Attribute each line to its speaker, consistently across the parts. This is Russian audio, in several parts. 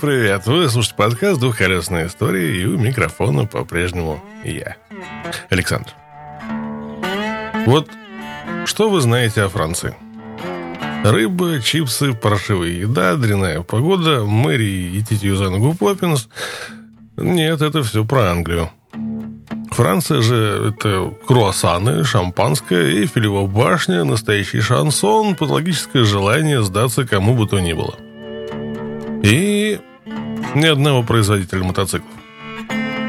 Speaker 1: Привет! Вы слушаете подкаст «Двухколесные истории» и у микрофона по-прежнему я, Александр. Вот что вы знаете о Франции? Рыба, чипсы, паршивая еда, дрянная погода, Мэри и тетю за ногу Поппинс. Нет, это все про Англию. Франция же это круассаны, шампанское, Эйфелева башня, настоящий шансон, патологическое желание сдаться кому бы то ни было. И ни одного производителя мотоциклов.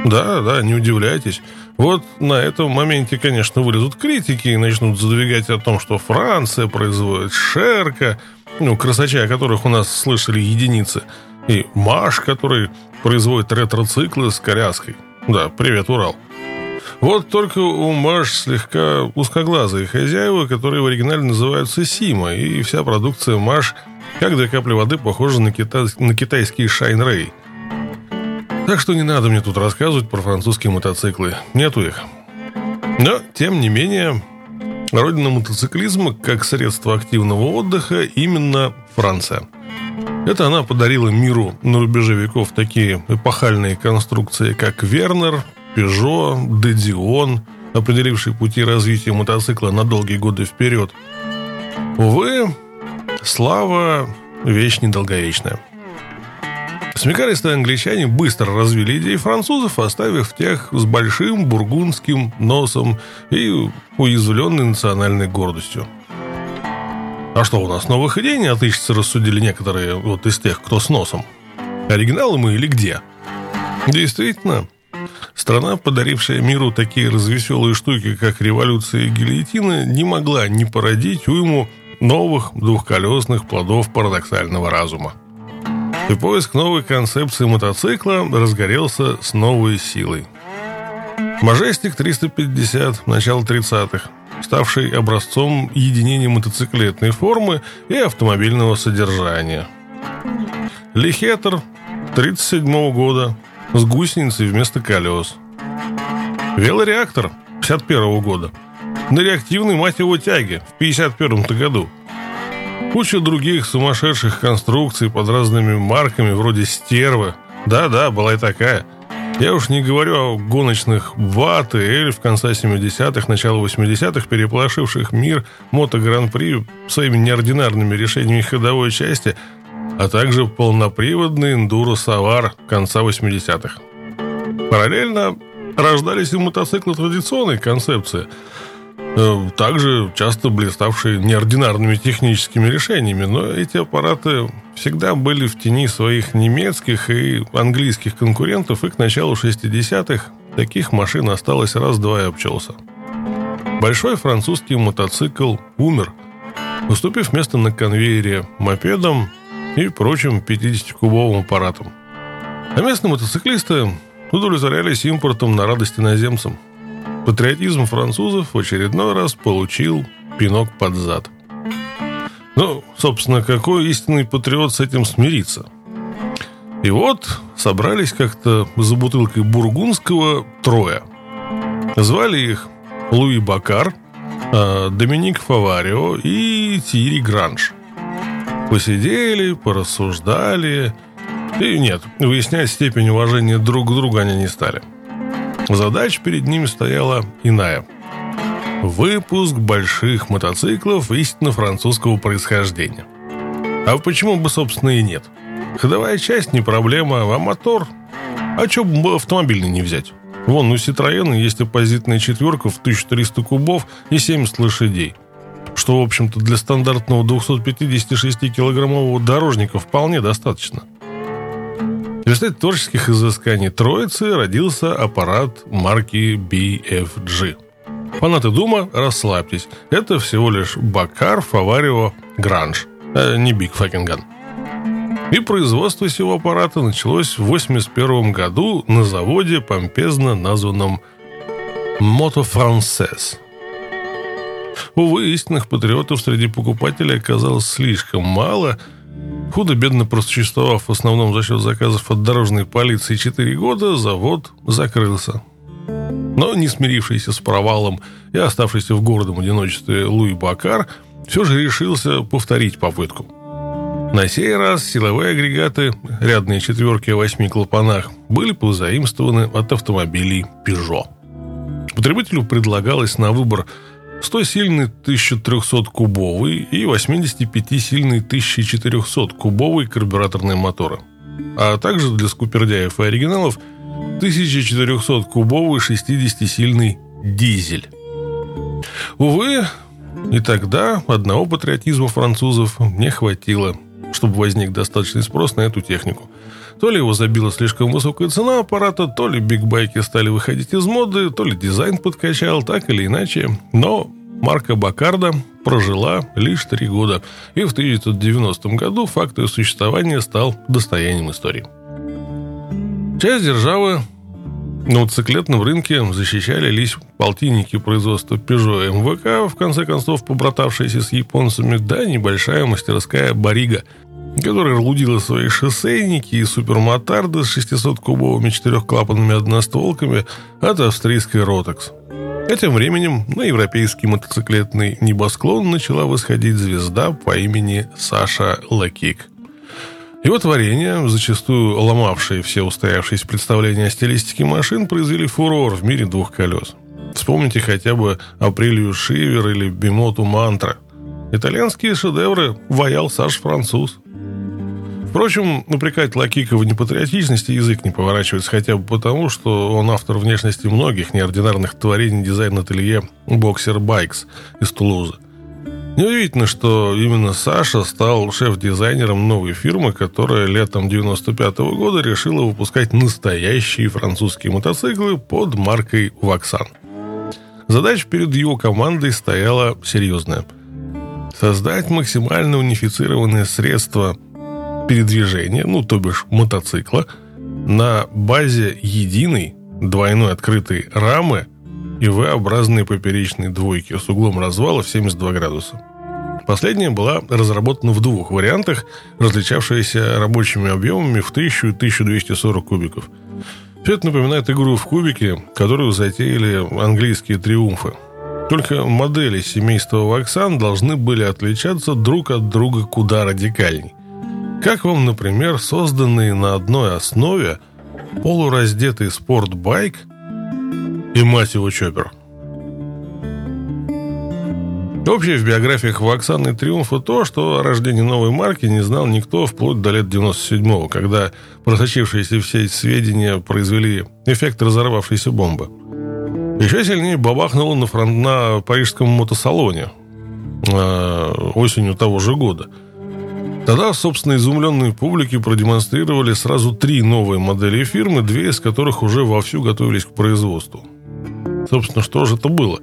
Speaker 1: Да, да, не удивляйтесь. Вот на этом моменте, конечно, вылезут критики и начнут задвигать о том, что Франция производит Шерка, ну, красача, о которых у нас слышали единицы, и Маш, который производит ретроциклы с коляской. Да, привет, Урал. Вот только у Маш слегка узкоглазые хозяева, которые в оригинале называются Сима, и вся продукция Маш, как две капли воды, похожа на, кита... на китайский Шайн Рэй. Так что не надо мне тут рассказывать про французские мотоциклы. Нету их. Но, тем не менее, родина мотоциклизма как средство активного отдыха именно Франция. Это она подарила миру на рубеже веков такие эпохальные конструкции, как Вернер, Пежо, Дедион, определивший пути развития мотоцикла на долгие годы вперед. Увы, слава – вещь недолговечная. Смекалистые англичане быстро развили идеи французов, оставив тех с большим бургундским носом и уязвленной национальной гордостью. А что, у нас новых идей не отыщется, рассудили некоторые вот из тех, кто с носом. Оригиналы мы или где? Действительно, Страна, подарившая миру такие развеселые штуки, как революция и гильотина, не могла не породить уйму новых двухколесных плодов парадоксального разума. И поиск новой концепции мотоцикла разгорелся с новой силой. Мажестик 350 начала 30-х, ставший образцом единения мотоциклетной формы и автомобильного содержания. Лихетер 37 года с гусеницей вместо колес. Велореактор 51 года. На реактивной, мать его, тяге в 51 году. Куча других сумасшедших конструкций под разными марками, вроде стервы. Да-да, была и такая. Я уж не говорю о гоночных ВАТ и Эльф конца 70-х, начала 80-х, переполошивших мир мото-гран-при своими неординарными решениями ходовой части – а также полноприводный эндуро Савар конца 80-х. Параллельно рождались и мотоциклы традиционной концепции, также часто блиставшие неординарными техническими решениями, но эти аппараты всегда были в тени своих немецких и английских конкурентов, и к началу 60-х таких машин осталось раз-два и обчелся. Большой французский мотоцикл умер, уступив место на конвейере мопедам и прочим 50-кубовым аппаратом. А местные мотоциклисты удовлетворялись импортом на радость иноземцам. Патриотизм французов в очередной раз получил пинок под зад. Ну, собственно, какой истинный патриот с этим смирится? И вот собрались как-то за бутылкой бургундского трое. Звали их Луи Бакар, а, Доминик Фаварио и Тири Гранж – Посидели, порассуждали. И нет, выяснять степень уважения друг к другу они не стали. Задача перед ними стояла иная. Выпуск больших мотоциклов истинно французского происхождения. А почему бы, собственно, и нет? Ходовая часть не проблема, а мотор... А что бы автомобильный не взять? Вон, у Citroёn есть оппозитная четверка в 1300 кубов и 70 лошадей – что, в общем-то, для стандартного 256-килограммового дорожника вполне достаточно. В результате творческих изысканий троицы родился аппарат марки BFG. Фанаты Дума, расслабьтесь. Это всего лишь Бакар Фаварио Гранж, а не Fucking Gun. И производство всего аппарата началось в 1981 году на заводе, помпезно названном Moto Française Увы, истинных патриотов среди покупателей оказалось слишком мало. Худо-бедно просуществовав в основном за счет заказов от дорожной полиции 4 года, завод закрылся. Но не смирившийся с провалом и оставшийся в гордом одиночестве Луи Бакар все же решился повторить попытку. На сей раз силовые агрегаты, рядные четверки о восьми клапанах, были позаимствованы от автомобилей Peugeot. Потребителю предлагалось на выбор 100-сильный 1300-кубовый и 85-сильный 1400-кубовый карбюраторные моторы, а также для скупердяев и оригиналов 1400-кубовый 60-сильный дизель. Увы, и тогда одного патриотизма французов не хватило, чтобы возник достаточный спрос на эту технику. То ли его забила слишком высокая цена аппарата, то ли бигбайки стали выходить из моды, то ли дизайн подкачал, так или иначе. Но марка Бакарда прожила лишь три года, и в 1990 году факт ее существования стал достоянием истории. Часть державы на мотоциклетном рынке защищали лишь полтинники производства Peugeot МВК, в конце концов побратавшиеся с японцами, да небольшая мастерская «Барига», которая лудила свои шоссейники и супермотарды с 600-кубовыми четырехклапанными одностволками от австрийской «Ротакс». Этим временем на европейский мотоциклетный небосклон начала восходить звезда по имени Саша Лакик – его творения, зачастую ломавшие все устоявшиеся представления о стилистике машин, произвели фурор в мире двух колес. Вспомните хотя бы Априлию Shiver или Бимоту Mantra. Итальянские шедевры ваял Саша-француз. Впрочем, упрекать Лакика в непатриотичности язык не поворачивается хотя бы потому, что он автор внешности многих неординарных творений дизайн-ателье «Boxer Bikes» из Тулузы. Неудивительно, что именно Саша стал шеф-дизайнером новой фирмы, которая летом 95 -го года решила выпускать настоящие французские мотоциклы под маркой «Ваксан». Задача перед его командой стояла серьезная. Создать максимально унифицированное средство передвижения, ну, то бишь мотоцикла, на базе единой двойной открытой рамы – и V-образные поперечные двойки с углом развала в 72 градуса. Последняя была разработана в двух вариантах, различавшиеся рабочими объемами в 1000 и 1240 кубиков. Все это напоминает игру в кубике, которую затеяли английские триумфы. Только модели семейства Ваксан должны были отличаться друг от друга куда радикальней. Как вам, например, созданные на одной основе полураздетый спортбайк – и мать его Чоппер. Общее в биографиях Ваксаны и Триумфа то, что о рождении новой марки не знал никто вплоть до лет 97-го, когда просочившиеся в сеть сведения произвели эффект разорвавшейся бомбы. Еще сильнее бабахнуло на, фронт, на парижском мотосалоне э, осенью того же года. Тогда, собственно, изумленные публике продемонстрировали сразу три новые модели фирмы, две из которых уже вовсю готовились к производству – Собственно, что же это было?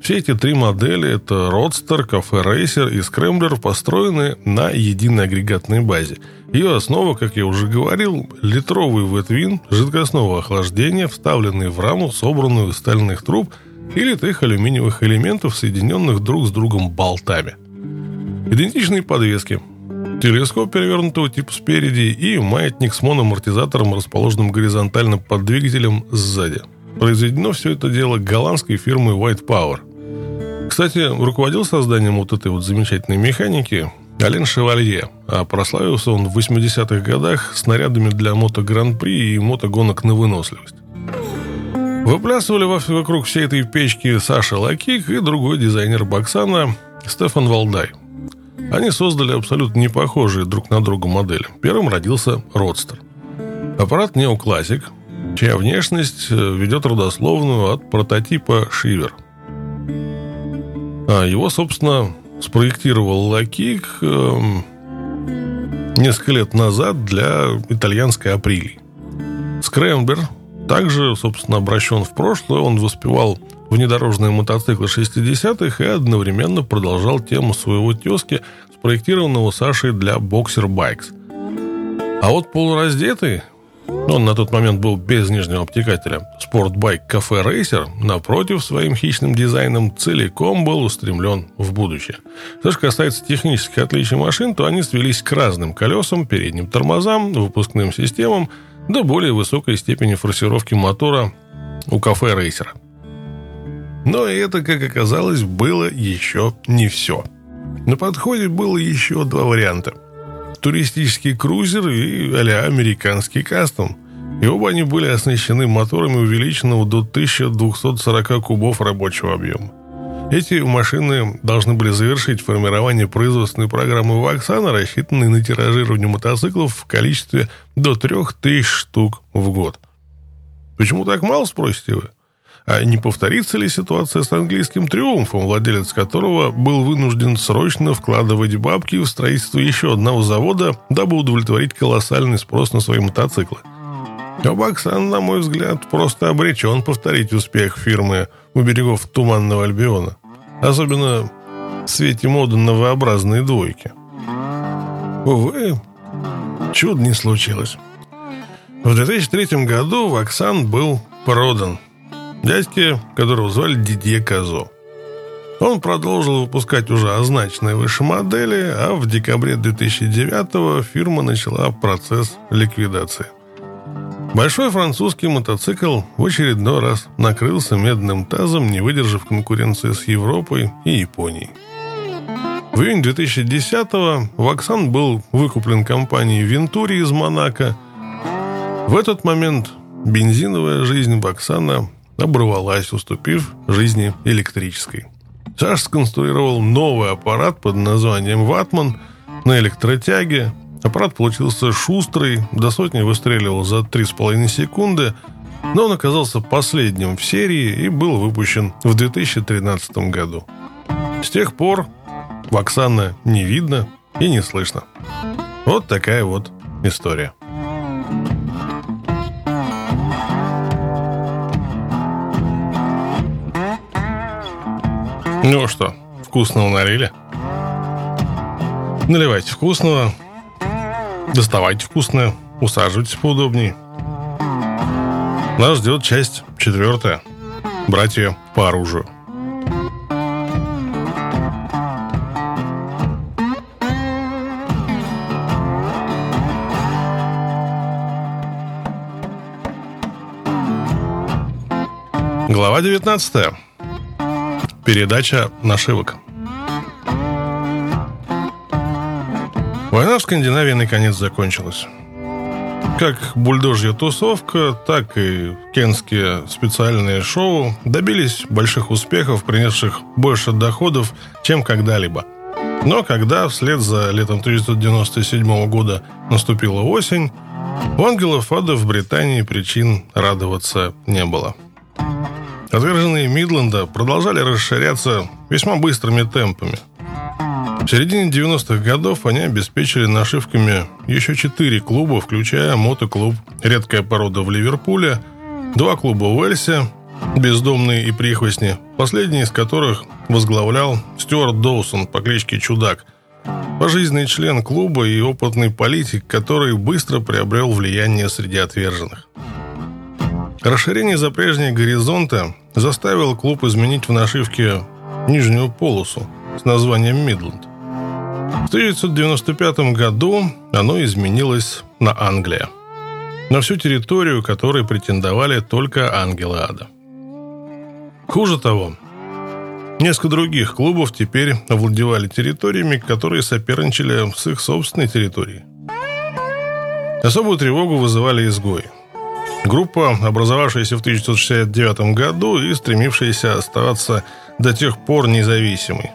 Speaker 1: Все эти три модели – это Roadster, Cafe Racer и Scrambler, построены на единой агрегатной базе. Ее основа, как я уже говорил, литровый ветвин жидкостного охлаждения, вставленный в раму, собранную из стальных труб и литых алюминиевых элементов, соединенных друг с другом болтами. Идентичные подвески, телескоп перевернутого типа спереди и маятник с моноамортизатором, расположенным горизонтально под двигателем сзади – Произведено все это дело голландской фирмой White Power. Кстати, руководил созданием вот этой вот замечательной механики Ален Шевалье, а прославился он в 80-х годах снарядами для мото-гран-при и мотогонок на выносливость. Выплясывали вокруг всей этой печки Саша Лакик и другой дизайнер Баксана Стефан Валдай. Они создали абсолютно не похожие друг на друга модели. Первым родился Родстер. Аппарат Неоклассик, чья внешность э, ведет родословную от прототипа Shiver. А его, собственно, спроектировал Лакик э, несколько лет назад для итальянской Априлии. Скрэмблер также, собственно, обращен в прошлое. Он воспевал внедорожные мотоциклы 60-х и одновременно продолжал тему своего тезки, спроектированного Сашей для боксер Байкс. А вот полураздетый он на тот момент был без нижнего обтекателя. Спортбайк Кафе Рейсер, напротив, своим хищным дизайном целиком был устремлен в будущее. Что же касается технических отличий машин, то они свелись к разным колесам, передним тормозам, выпускным системам, до более высокой степени форсировки мотора у Кафе Рейсера. Но это, как оказалось, было еще не все. На подходе было еще два варианта – туристический крузер и а американский кастом. И оба они были оснащены моторами увеличенного до 1240 кубов рабочего объема. Эти машины должны были завершить формирование производственной программы Ваксана, рассчитанной на тиражирование мотоциклов в количестве до 3000 штук в год. Почему так мало, спросите вы? А не повторится ли ситуация с английским триумфом, владелец которого был вынужден срочно вкладывать бабки в строительство еще одного завода, дабы удовлетворить колоссальный спрос на свои мотоциклы? А Баксан, на мой взгляд, просто обречен повторить успех фирмы у берегов Туманного Альбиона. Особенно в свете моды на V-образные двойки. Увы, чудо не случилось. В 2003 году Ваксан был продан дядьке, которого звали Дидье Казо. Он продолжил выпускать уже означенные выше модели, а в декабре 2009 фирма начала процесс ликвидации. Большой французский мотоцикл в очередной раз накрылся медным тазом, не выдержав конкуренции с Европой и Японией. В июне 2010-го Ваксан был выкуплен компанией Вентури из Монако. В этот момент бензиновая жизнь Ваксана оборвалась, уступив жизни электрической. Саш сконструировал новый аппарат под названием «Ватман» на электротяге. Аппарат получился шустрый, до сотни выстреливал за 3,5 секунды, но он оказался последним в серии и был выпущен в 2013 году. С тех пор Ваксана не видно и не слышно. Вот такая вот история. Ну что, вкусного налили? Наливайте вкусного, доставайте вкусное, усаживайтесь поудобнее. Нас ждет часть четвертая. Братья по оружию. Глава девятнадцатая. Передача нашивок. Война в Скандинавии наконец закончилась. Как бульдожья тусовка, так и кенские специальные шоу добились больших успехов, принесших больше доходов, чем когда-либо. Но когда вслед за летом 1997 года наступила осень, у ангелов ада в Британии причин радоваться не было – Отверженные Мидленда продолжали расширяться весьма быстрыми темпами. В середине 90-х годов они обеспечили нашивками еще четыре клуба, включая мотоклуб «Редкая порода» в Ливерпуле, два клуба в Уэльсе, «Бездомные и прихвостни», последний из которых возглавлял Стюарт Доусон по кличке Чудак, пожизненный член клуба и опытный политик, который быстро приобрел влияние среди отверженных. Расширение запрежней горизонта заставило клуб изменить в нашивке нижнюю полосу с названием «Мидленд». В 1995 году оно изменилось на Англия. На всю территорию, которой претендовали только ангелы ада. Хуже того, несколько других клубов теперь овладевали территориями, которые соперничали с их собственной территорией. Особую тревогу вызывали изгои – Группа, образовавшаяся в 1969 году и стремившаяся оставаться до тех пор независимой.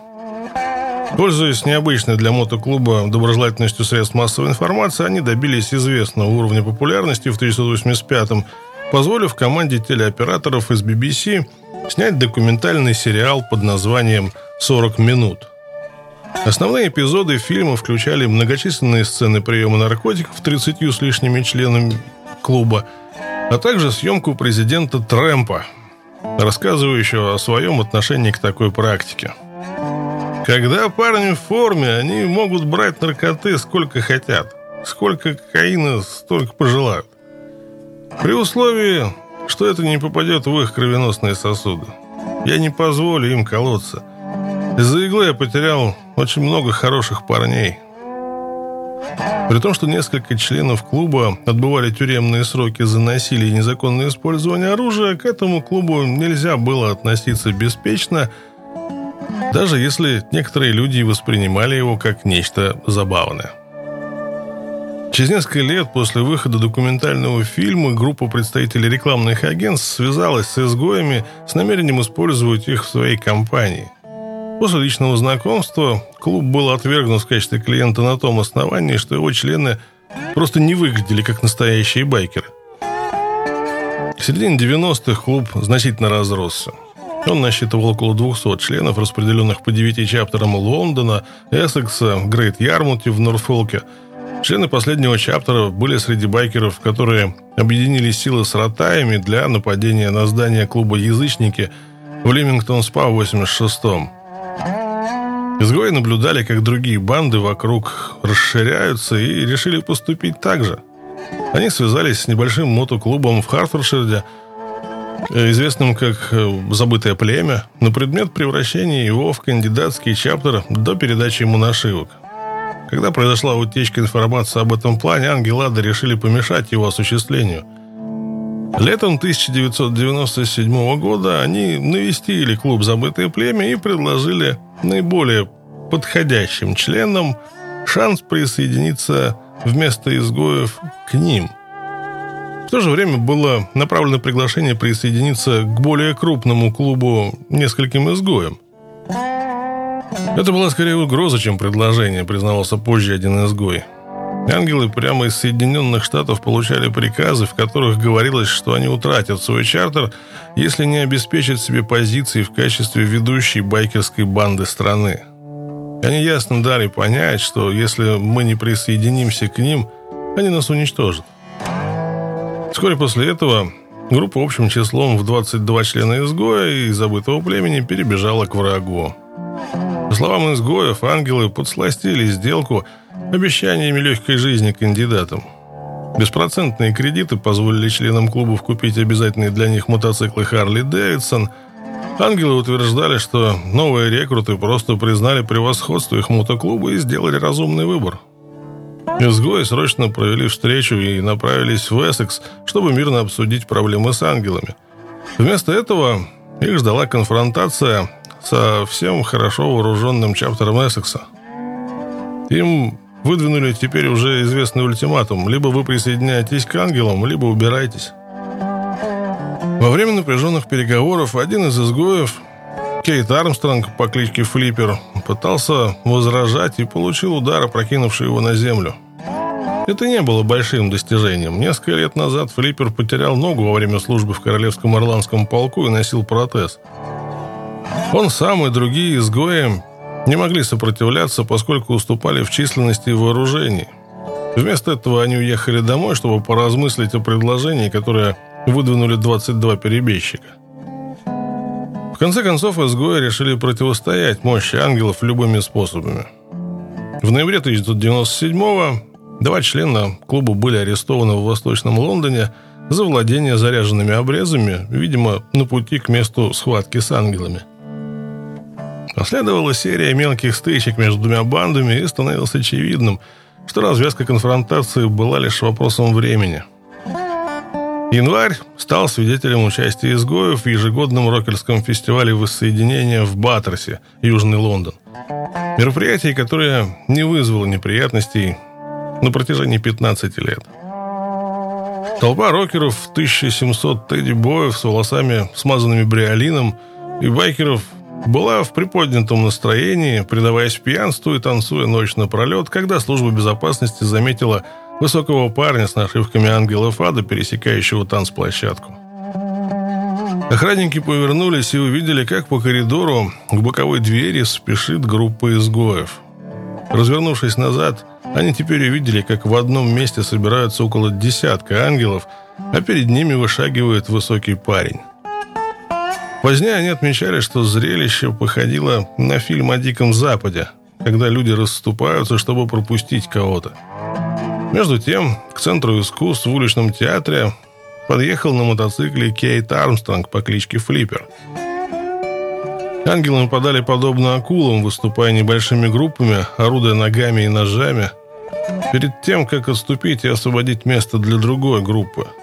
Speaker 1: Пользуясь необычной для мотоклуба доброжелательностью средств массовой информации, они добились известного уровня популярности в 1985-м, позволив команде телеоператоров из BBC снять документальный сериал под названием «40 минут». Основные эпизоды фильма включали многочисленные сцены приема наркотиков 30 с лишними членами клуба – а также съемку президента Трэмпа, рассказывающего о своем отношении к такой практике. Когда парни в форме, они могут брать наркоты сколько хотят. Сколько кокаина, столько пожелают. При условии, что это не попадет в их кровеносные сосуды. Я не позволю им колоться. Из-за иглы я потерял очень много хороших парней – при том, что несколько членов клуба отбывали тюремные сроки за насилие и незаконное использование оружия, к этому клубу нельзя было относиться беспечно, даже если некоторые люди воспринимали его как нечто забавное. Через несколько лет после выхода документального фильма группа представителей рекламных агентств связалась с изгоями с намерением использовать их в своей компании. После личного знакомства клуб был отвергнут в качестве клиента на том основании, что его члены просто не выглядели как настоящие байкеры. В середине 90-х клуб значительно разросся. Он насчитывал около 200 членов, распределенных по девяти чаптерам Лондона, Эссекса, Грейт Ярмуте в Норфолке – Члены последнего чаптера были среди байкеров, которые объединили силы с ротаями для нападения на здание клуба «Язычники» в Лимингтон-спа в 86-м. Изгои наблюдали, как другие банды вокруг расширяются и решили поступить так же. Они связались с небольшим мотоклубом в Хартфордшире, известным как э, «Забытое племя», на предмет превращения его в кандидатский чаптер до передачи ему нашивок. Когда произошла утечка информации об этом плане, ангелады решили помешать его осуществлению. Летом 1997 года они навестили клуб «Забытое племя» и предложили наиболее подходящим членам шанс присоединиться вместо изгоев к ним. В то же время было направлено приглашение присоединиться к более крупному клубу нескольким изгоям – это была скорее угроза, чем предложение, признавался позже один изгой. Ангелы прямо из Соединенных Штатов получали приказы, в которых говорилось, что они утратят свой чартер, если не обеспечат себе позиции в качестве ведущей байкерской банды страны. Они ясно дали понять, что если мы не присоединимся к ним, они нас уничтожат. Вскоре после этого группа общим числом в 22 члена изгоя и забытого племени перебежала к врагу. По словам изгоев, ангелы подсластили сделку обещаниями легкой жизни кандидатам. Беспроцентные кредиты позволили членам клубов купить обязательные для них мотоциклы Харли Дэвидсон. Ангелы утверждали, что новые рекруты просто признали превосходство их мотоклуба и сделали разумный выбор. Изгои срочно провели встречу и направились в Эссекс, чтобы мирно обсудить проблемы с ангелами. Вместо этого их ждала конфронтация со всем хорошо вооруженным чаптером Эссекса. Им выдвинули теперь уже известный ультиматум. Либо вы присоединяетесь к ангелам, либо убирайтесь. Во время напряженных переговоров один из изгоев, Кейт Армстронг по кличке Флиппер, пытался возражать и получил удар, опрокинувший его на землю. Это не было большим достижением. Несколько лет назад Флиппер потерял ногу во время службы в Королевском Ирландском полку и носил протез – он сам и другие изгои не могли сопротивляться, поскольку уступали в численности и вооружении. Вместо этого они уехали домой, чтобы поразмыслить о предложении, которое выдвинули 22 перебежчика. В конце концов, изгои решили противостоять мощи ангелов любыми способами. В ноябре 1997-го два члена клуба были арестованы в Восточном Лондоне за владение заряженными обрезами, видимо, на пути к месту схватки с ангелами. Последовала серия мелких стычек между двумя бандами и становилось очевидным, что развязка конфронтации была лишь вопросом времени. Январь стал свидетелем участия изгоев в ежегодном рокерском фестивале воссоединения в Баттерсе, Южный Лондон. Мероприятие, которое не вызвало неприятностей на протяжении 15 лет. Толпа рокеров, 1700 тедди-боев с волосами, смазанными бриолином, и байкеров была в приподнятом настроении, предаваясь пьянству и танцуя ночь напролет, когда служба безопасности заметила высокого парня с нашивками ангелов ада, пересекающего танцплощадку. Охранники повернулись и увидели, как по коридору к боковой двери спешит группа изгоев. Развернувшись назад, они теперь увидели, как в одном месте собираются около десятка ангелов, а перед ними вышагивает высокий парень. Позднее они отмечали, что зрелище походило на фильм о Диком Западе, когда люди расступаются, чтобы пропустить кого-то. Между тем, к Центру искусств в уличном театре подъехал на мотоцикле Кейт Армстронг по кличке Флиппер. Ангелы нападали подобно акулам, выступая небольшими группами, орудуя ногами и ножами, перед тем, как отступить и освободить место для другой группы –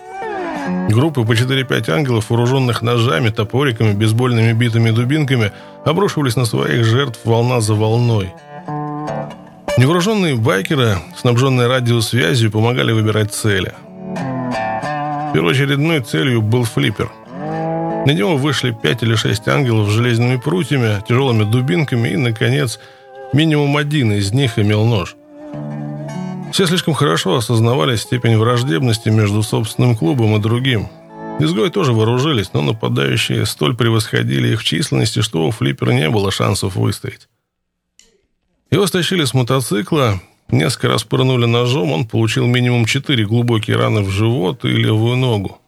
Speaker 1: Группы по 4-5 ангелов, вооруженных ножами, топориками, бейсбольными битыми дубинками, обрушивались на своих жертв волна за волной. Невооруженные байкеры, снабженные радиосвязью, помогали выбирать цели. Первоочередной целью был флиппер. На него вышли пять или шесть ангелов с железными прутьями, тяжелыми дубинками и, наконец, минимум один из них имел нож. Все слишком хорошо осознавали степень враждебности между собственным клубом и другим. Изгои тоже вооружились, но нападающие столь превосходили их в численности, что у флиппера не было шансов выстоять. Его стащили с мотоцикла, несколько раз пырнули ножом, он получил минимум четыре глубокие раны в живот и левую ногу.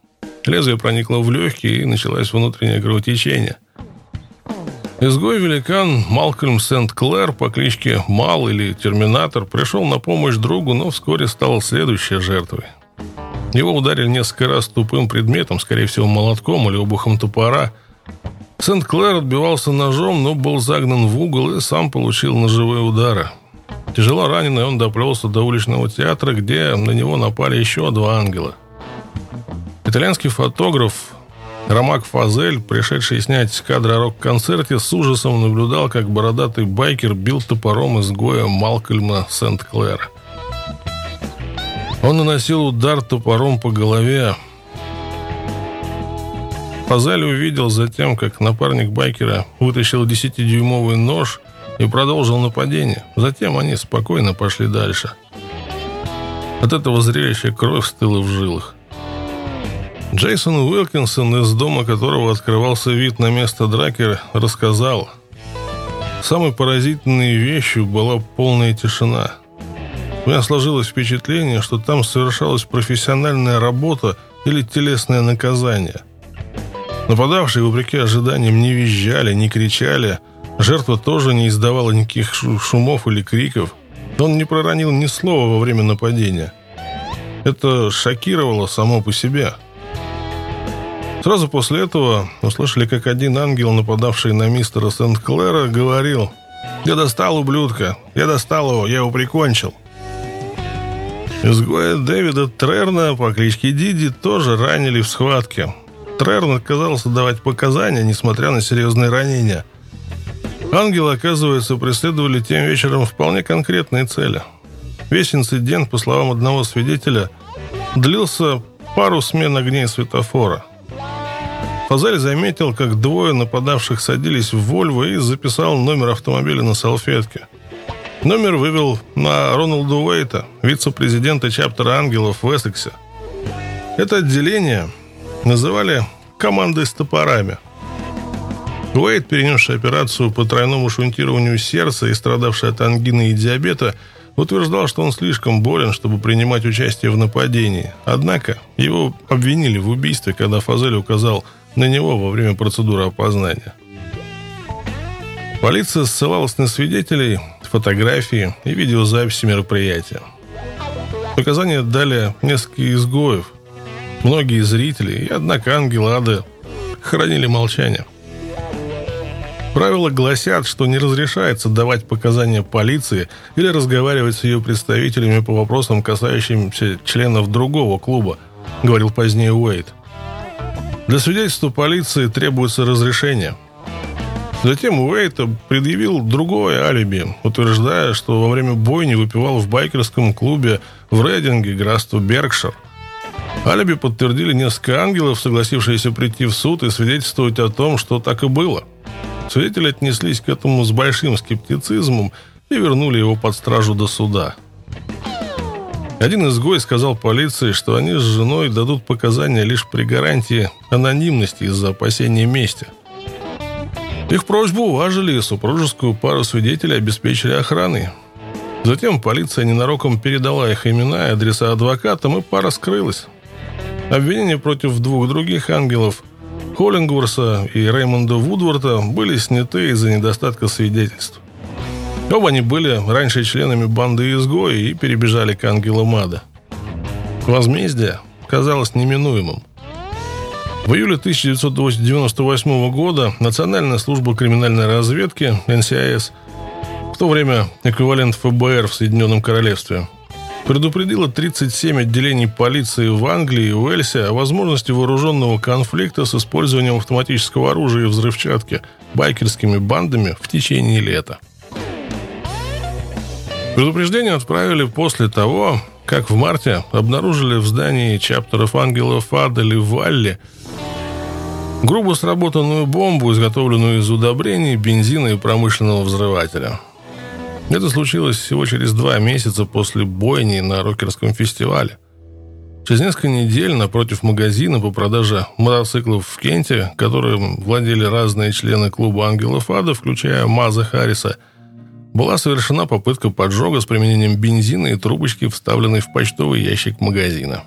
Speaker 1: Лезвие проникло в легкие, и началось внутреннее кровотечение. Изгой-великан Малкольм Сент-Клэр по кличке Мал или Терминатор пришел на помощь другу, но вскоре стал следующей жертвой. Его ударили несколько раз тупым предметом, скорее всего, молотком или обухом топора – Сент-Клэр отбивался ножом, но был загнан в угол и сам получил ножевые удары. Тяжело раненый он доплелся до уличного театра, где на него напали еще два ангела. Итальянский фотограф Ромак Фазель, пришедший снять кадры о рок-концерте, с ужасом наблюдал, как бородатый байкер бил топором изгоя Малкольма Сент-Клэра. Он наносил удар топором по голове, Фазали увидел затем, как напарник байкера вытащил 10-дюймовый нож и продолжил нападение. Затем они спокойно пошли дальше. От этого зрелища кровь стыла в жилах. Джейсон Уилкинсон, из дома которого открывался вид на место драки, рассказал. Самой поразительной вещью была полная тишина. У меня сложилось впечатление, что там совершалась профессиональная работа или телесное наказание – Нападавшие, вопреки ожиданиям, не визжали, не кричали. Жертва тоже не издавала никаких шумов или криков. Он не проронил ни слова во время нападения. Это шокировало само по себе. Сразу после этого услышали, как один ангел, нападавший на мистера Сент-Клэра, говорил «Я достал ублюдка! Я достал его! Я его прикончил!» Изгоя Дэвида Трерна по кличке Диди тоже ранили в схватке. Трерн отказался давать показания, несмотря на серьезные ранения. Ангелы, оказывается, преследовали тем вечером вполне конкретные цели. Весь инцидент, по словам одного свидетеля, длился пару смен огней светофора. Фазель заметил, как двое нападавших садились в «Вольво» и записал номер автомобиля на салфетке. Номер вывел на Роналду Уэйта, вице-президента чаптера ангелов в Эссексе. Это отделение называли командой с топорами. Уэйд, перенесший операцию по тройному шунтированию сердца и страдавший от ангины и диабета, утверждал, что он слишком болен, чтобы принимать участие в нападении. Однако его обвинили в убийстве, когда Фазель указал на него во время процедуры опознания. Полиция ссылалась на свидетелей, фотографии и видеозаписи мероприятия. Показания дали несколько изгоев – Многие зрители и, однако, ангелы ада хранили молчание. Правила гласят, что не разрешается давать показания полиции или разговаривать с ее представителями по вопросам, касающимся членов другого клуба, говорил позднее Уэйт. Для свидетельства полиции требуется разрешение. Затем Уэйт предъявил другое алиби, утверждая, что во время бойни выпивал в байкерском клубе в Рейдинге, графство Беркшир – Алиби подтвердили несколько ангелов, согласившиеся прийти в суд и свидетельствовать о том, что так и было. Свидетели отнеслись к этому с большим скептицизмом и вернули его под стражу до суда. Один изгой сказал полиции, что они с женой дадут показания лишь при гарантии анонимности из-за опасения мести. Их просьбу уважили, и супружескую пару свидетелей обеспечили охраной. Затем полиция ненароком передала их имена и адреса адвокатам, и пара скрылась. Обвинения против двух других ангелов, Холлингворса и Реймонда Вудворта, были сняты из-за недостатка свидетельств. Оба они были раньше членами банды изгои и перебежали к ангелам ада. Возмездие казалось неминуемым. В июле 1998 года Национальная служба криминальной разведки, НСИС, в то время эквивалент ФБР в Соединенном Королевстве, предупредила 37 отделений полиции в Англии и Уэльсе о возможности вооруженного конфликта с использованием автоматического оружия и взрывчатки байкерскими бандами в течение лета. Предупреждение отправили после того, как в марте обнаружили в здании чаптеров ангелов Адели в Валле грубо сработанную бомбу, изготовленную из удобрений, бензина и промышленного взрывателя. Это случилось всего через два месяца после бойни на рокерском фестивале. Через несколько недель напротив магазина по продаже мотоциклов в Кенте, которым владели разные члены клуба ангелов ада, включая Маза Харриса – была совершена попытка поджога с применением бензина и трубочки, вставленной в почтовый ящик магазина.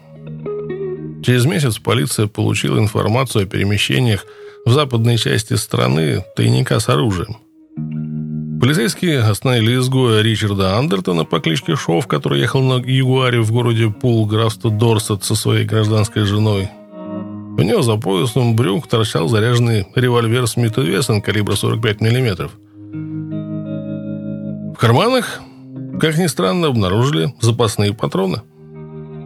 Speaker 1: Через месяц полиция получила информацию о перемещениях в западной части страны тайника с оружием. Полицейские остановили изгоя Ричарда Андертона по кличке Шов, который ехал на Ягуаре в городе Пул, графства Дорсет со своей гражданской женой. У него за поясом брюк торчал заряженный револьвер Смит Вессон калибра 45 миллиметров – в карманах, как ни странно, обнаружили запасные патроны.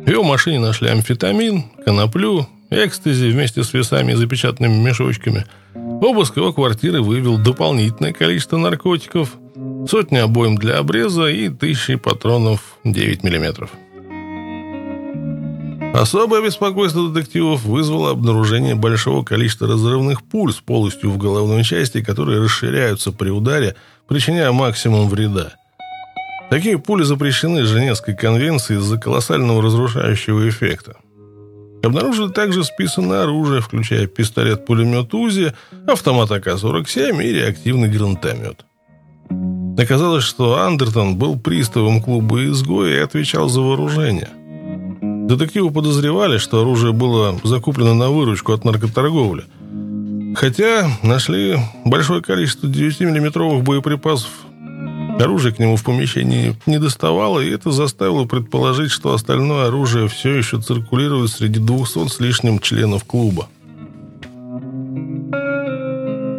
Speaker 1: В его машине нашли амфетамин, коноплю, экстази вместе с весами и запечатанными мешочками. Обыск его квартиры выявил дополнительное количество наркотиков, сотни обоим для обреза и тысячи патронов 9 миллиметров. Особое беспокойство детективов вызвало обнаружение большого количества разрывных пуль с полостью в головной части, которые расширяются при ударе, причиняя максимум вреда. Такие пули запрещены Женевской конвенцией из-за колоссального разрушающего эффекта. Обнаружили также списанное оружие, включая пистолет-пулемет УЗИ, автомат АК-47 и реактивный гранатомет. Оказалось, что Андертон был приставом клуба изгоя и отвечал за вооружение – Детективы подозревали, что оружие было закуплено на выручку от наркоторговли. Хотя нашли большое количество 9-миллиметровых боеприпасов. Оружие к нему в помещении не доставало, и это заставило предположить, что остальное оружие все еще циркулирует среди 200 с лишним членов клуба.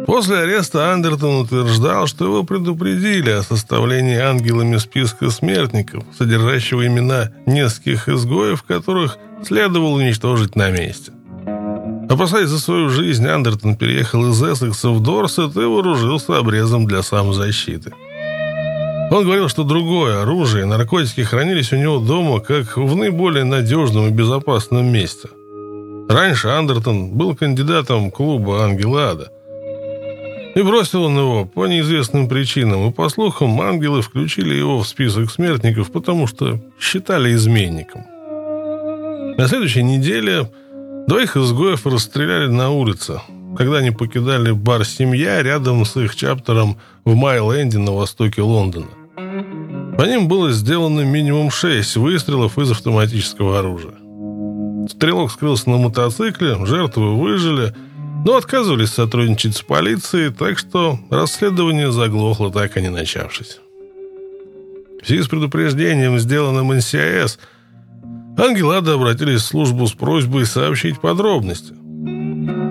Speaker 1: После ареста Андертон утверждал, что его предупредили о составлении ангелами списка смертников, содержащего имена нескольких изгоев, которых следовало уничтожить на месте. Опасаясь за свою жизнь, Андертон переехал из Эссекса в Дорсет и вооружился обрезом для самозащиты. Он говорил, что другое оружие и наркотики хранились у него дома как в наиболее надежном и безопасном месте. Раньше Андертон был кандидатом клуба «Ангела Ада», и бросил он его по неизвестным причинам, и, по слухам, ангелы включили его в список смертников, потому что считали изменником. На следующей неделе двоих изгоев расстреляли на улице, когда они покидали бар «Семья» рядом с их чаптером в Майленде на востоке Лондона. По ним было сделано минимум шесть выстрелов из автоматического оружия. Стрелок скрылся на мотоцикле, жертвы выжили – но отказывались сотрудничать с полицией, так что расследование заглохло, так и не начавшись. В связи с предупреждением, сделанным НСИС, Ангелады обратились в службу с просьбой сообщить подробности.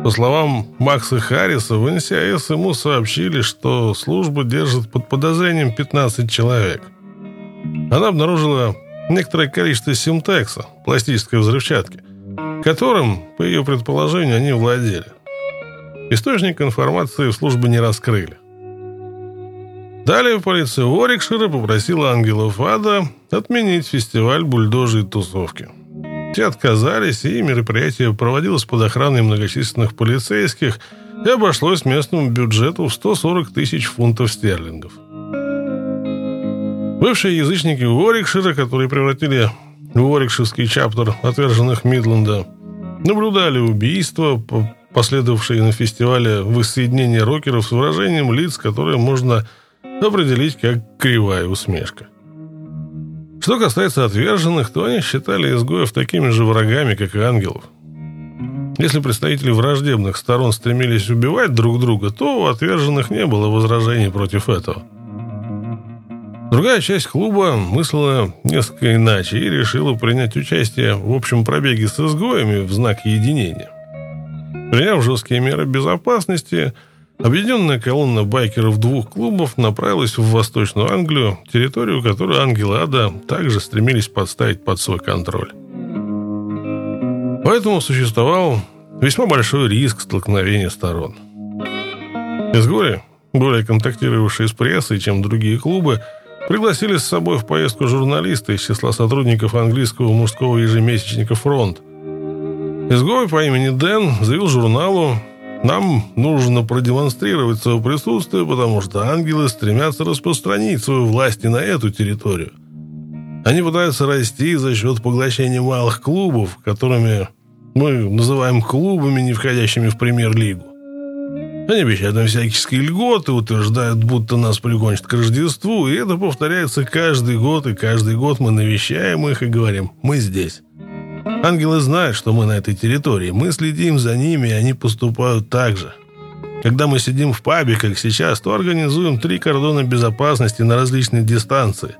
Speaker 1: По словам Макса Харриса, в НСИС ему сообщили, что служба держит под подозрением 15 человек. Она обнаружила некоторое количество симтекса, пластической взрывчатки, которым, по ее предположению, они владели. Источник информации службы не раскрыли. Далее полиция Уорикшира попросила ангелов ада отменить фестиваль бульдожей тусовки. Те отказались, и мероприятие проводилось под охраной многочисленных полицейских и обошлось местному бюджету в 140 тысяч фунтов стерлингов. Бывшие язычники Уорикшира, которые превратили в Уорикширский чаптер отверженных Мидленда, наблюдали убийства, последовавшие на фестивале воссоединение рокеров с выражением лиц, которое можно определить как кривая усмешка. Что касается отверженных, то они считали изгоев такими же врагами, как и ангелов. Если представители враждебных сторон стремились убивать друг друга, то у отверженных не было возражений против этого. Другая часть клуба мыслила несколько иначе и решила принять участие в общем пробеге с изгоями в знак единения. Приняв жесткие меры безопасности, объединенная колонна байкеров двух клубов направилась в Восточную Англию, территорию, которую ангелы ада также стремились подставить под свой контроль. Поэтому существовал весьма большой риск столкновения сторон. Изгои, более контактировавшие с прессой, чем другие клубы, Пригласили с собой в поездку журналиста из числа сотрудников английского мужского ежемесячника «Фронт». Изгой по имени Дэн заявил журналу, нам нужно продемонстрировать свое присутствие, потому что ангелы стремятся распространить свою власть и на эту территорию. Они пытаются расти за счет поглощения малых клубов, которыми мы называем клубами, не входящими в премьер-лигу. Они обещают нам всяческие льготы, утверждают, будто нас пригонят к Рождеству, и это повторяется каждый год, и каждый год мы навещаем их и говорим «мы здесь». Ангелы знают, что мы на этой территории. Мы следим за ними, и они поступают так же. Когда мы сидим в пабе, как сейчас, то организуем три кордона безопасности на различные дистанции.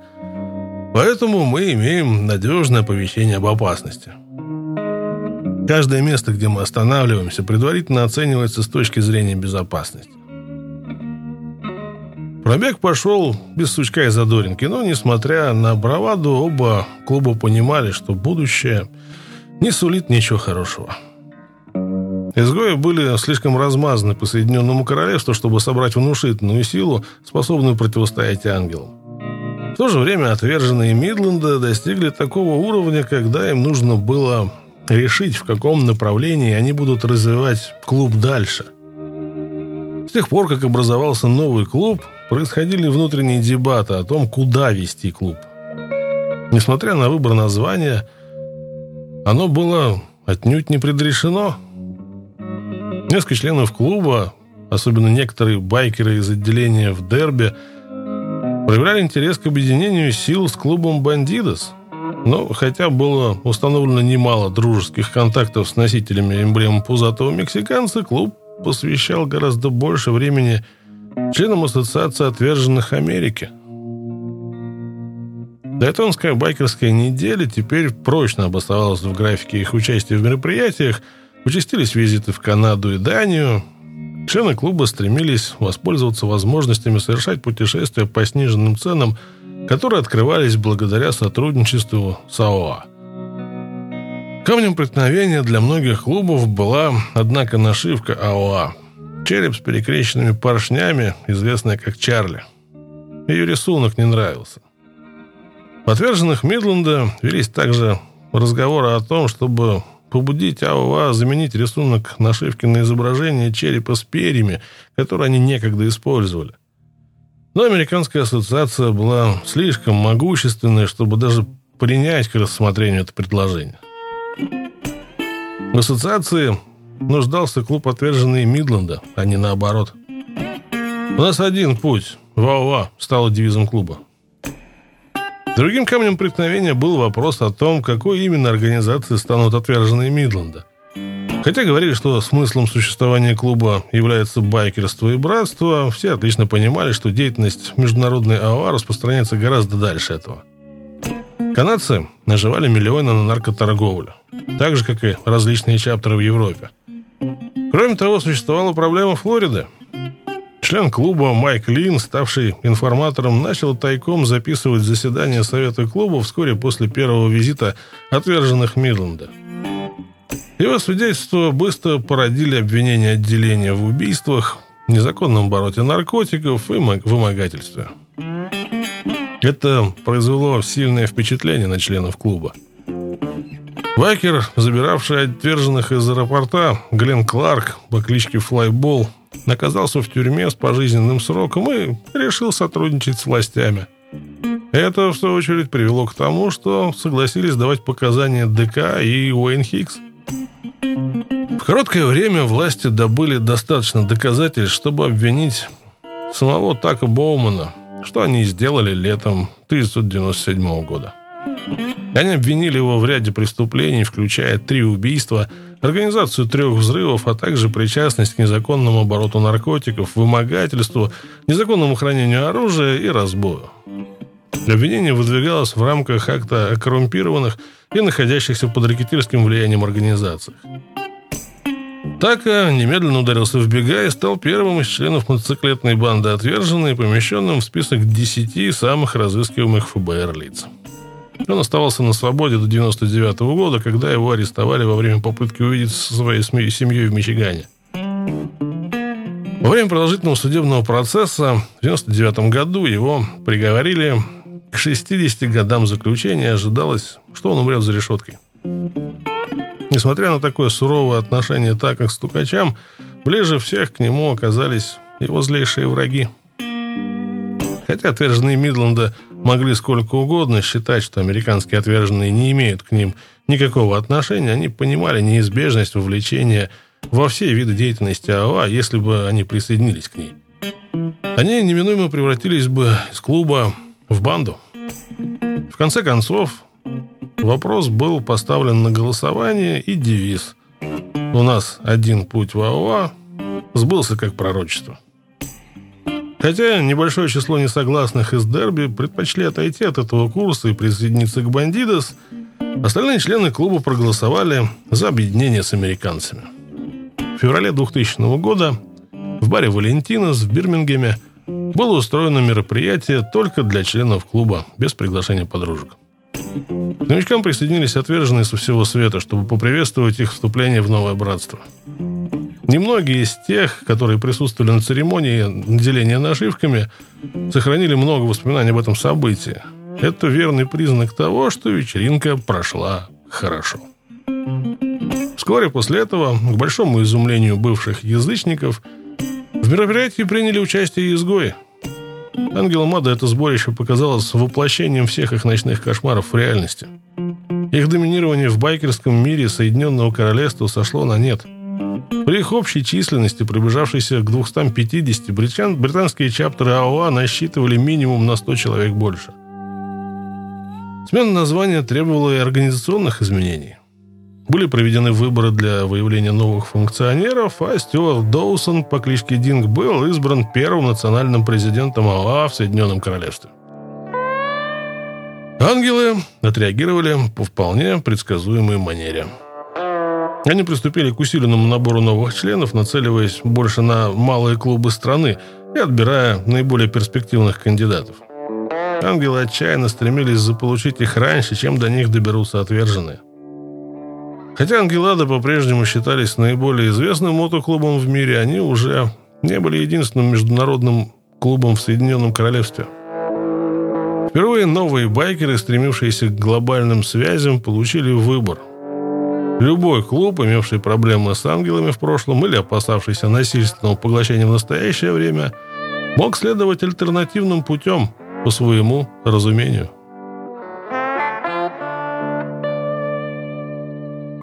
Speaker 1: Поэтому мы имеем надежное оповещение об опасности. Каждое место, где мы останавливаемся, предварительно оценивается с точки зрения безопасности. Пробег пошел без сучка и задоринки, но, несмотря на браваду, оба клуба понимали, что будущее не сулит ничего хорошего. Изгои были слишком размазаны по Соединенному Королевству, чтобы собрать внушительную силу, способную противостоять ангелам. В то же время отверженные Мидленда достигли такого уровня, когда им нужно было решить, в каком направлении они будут развивать клуб дальше. С тех пор, как образовался новый клуб, происходили внутренние дебаты о том, куда вести клуб. Несмотря на выбор названия, оно было отнюдь не предрешено. Несколько членов клуба, особенно некоторые байкеры из отделения в Дерби, проявляли интерес к объединению сил с клубом «Бандидос». Но хотя было установлено немало дружеских контактов с носителями эмблем пузатого мексиканца, клуб посвящал гораздо больше времени членам Ассоциации отверженных Америки – Дайтонская байкерская неделя теперь прочно обосновалась в графике их участия в мероприятиях, участились визиты в Канаду и Данию. Члены клуба стремились воспользоваться возможностями совершать путешествия по сниженным ценам, которые открывались благодаря сотрудничеству с АОА. Камнем преткновения для многих клубов была, однако, нашивка АОА. Череп с перекрещенными поршнями, известная как Чарли. Ее рисунок не нравился. Отверженных Мидленда велись также разговоры о том, чтобы побудить АОА заменить рисунок нашивки на изображение черепа с перьями, который они некогда использовали. Но Американская ассоциация была слишком могущественной, чтобы даже принять к рассмотрению это предложение. В ассоциации нуждался клуб отверженный Мидленда, а не наоборот. «У нас один путь. ВАОА» стало девизом клуба. Другим камнем преткновения был вопрос о том, какой именно организации станут отверженные Мидленда. Хотя говорили, что смыслом существования клуба является байкерство и братство, все отлично понимали, что деятельность международной АОА распространяется гораздо дальше этого. Канадцы наживали миллионы на наркоторговлю, так же, как и различные чаптеры в Европе. Кроме того, существовала проблема Флориды – Член клуба Майк Лин, ставший информатором, начал тайком записывать заседания Совета клуба вскоре после первого визита отверженных Мидленда. Его свидетельства быстро породили обвинения отделения в убийствах, незаконном обороте наркотиков и вымогательстве. Это произвело сильное впечатление на членов клуба. Вайкер, забиравший отверженных из аэропорта, Глен Кларк по кличке Флайбол, оказался в тюрьме с пожизненным сроком и решил сотрудничать с властями. Это, в свою очередь, привело к тому, что согласились давать показания ДК и Уэйн Хикс. В короткое время власти добыли достаточно доказательств, чтобы обвинить самого Така Боумана, что они сделали летом 1997 года. Они обвинили его в ряде преступлений, включая три убийства, организацию трех взрывов, а также причастность к незаконному обороту наркотиков, вымогательству, незаконному хранению оружия и разбою. Обвинение выдвигалось в рамках акта о коррумпированных и находящихся под ракетирским влиянием организациях. Така немедленно ударился в бега и стал первым из членов мотоциклетной банды «Отверженные», помещенным в список 10 самых разыскиваемых ФБР лиц. Он оставался на свободе до 99 года, когда его арестовали во время попытки увидеться со своей семьей в Мичигане. Во время продолжительного судебного процесса в 1999 году его приговорили к 60 годам заключения ожидалось, что он умрет за решеткой. Несмотря на такое суровое отношение так к стукачам, ближе всех к нему оказались его злейшие враги. Хотя отверженные Мидленда могли сколько угодно считать, что американские отверженные не имеют к ним никакого отношения, они понимали неизбежность вовлечения во все виды деятельности АОА, если бы они присоединились к ней. Они неминуемо превратились бы из клуба в банду. В конце концов, вопрос был поставлен на голосование и девиз «У нас один путь в АОА» сбылся как пророчество. Хотя небольшое число несогласных из Дерби предпочли отойти от этого курса и присоединиться к «Бандидос», остальные члены клуба проголосовали за объединение с американцами. В феврале 2000 года в баре «Валентинос» в Бирмингеме было устроено мероприятие только для членов клуба, без приглашения подружек. К новичкам присоединились отверженные со всего света, чтобы поприветствовать их вступление в новое братство. Немногие из тех, которые присутствовали на церемонии наделения нашивками, сохранили много воспоминаний об этом событии. Это верный признак того, что вечеринка прошла хорошо. Вскоре после этого, к большому изумлению бывших язычников, в мероприятии приняли участие изгои. Ангела Мада это сборище показалось воплощением всех их ночных кошмаров в реальности. Их доминирование в байкерском мире Соединенного Королевства сошло на нет – при их общей численности, приближавшейся к 250, британ, британские чаптеры АОА насчитывали минимум на 100 человек больше. Смена названия требовала и организационных изменений. Были проведены выборы для выявления новых функционеров, а Стюарт Доусон по кличке Динг был избран первым национальным президентом АОА в Соединенном Королевстве. Ангелы отреагировали по вполне предсказуемой манере – они приступили к усиленному набору новых членов, нацеливаясь больше на малые клубы страны и отбирая наиболее перспективных кандидатов. Ангелы отчаянно стремились заполучить их раньше, чем до них доберутся отверженные. Хотя Ангелады по-прежнему считались наиболее известным мотоклубом в мире, они уже не были единственным международным клубом в Соединенном Королевстве. Впервые новые байкеры, стремившиеся к глобальным связям, получили выбор – Любой клуб, имевший проблемы с ангелами в прошлом или опасавшийся насильственного поглощения в настоящее время, мог следовать альтернативным путем по своему разумению.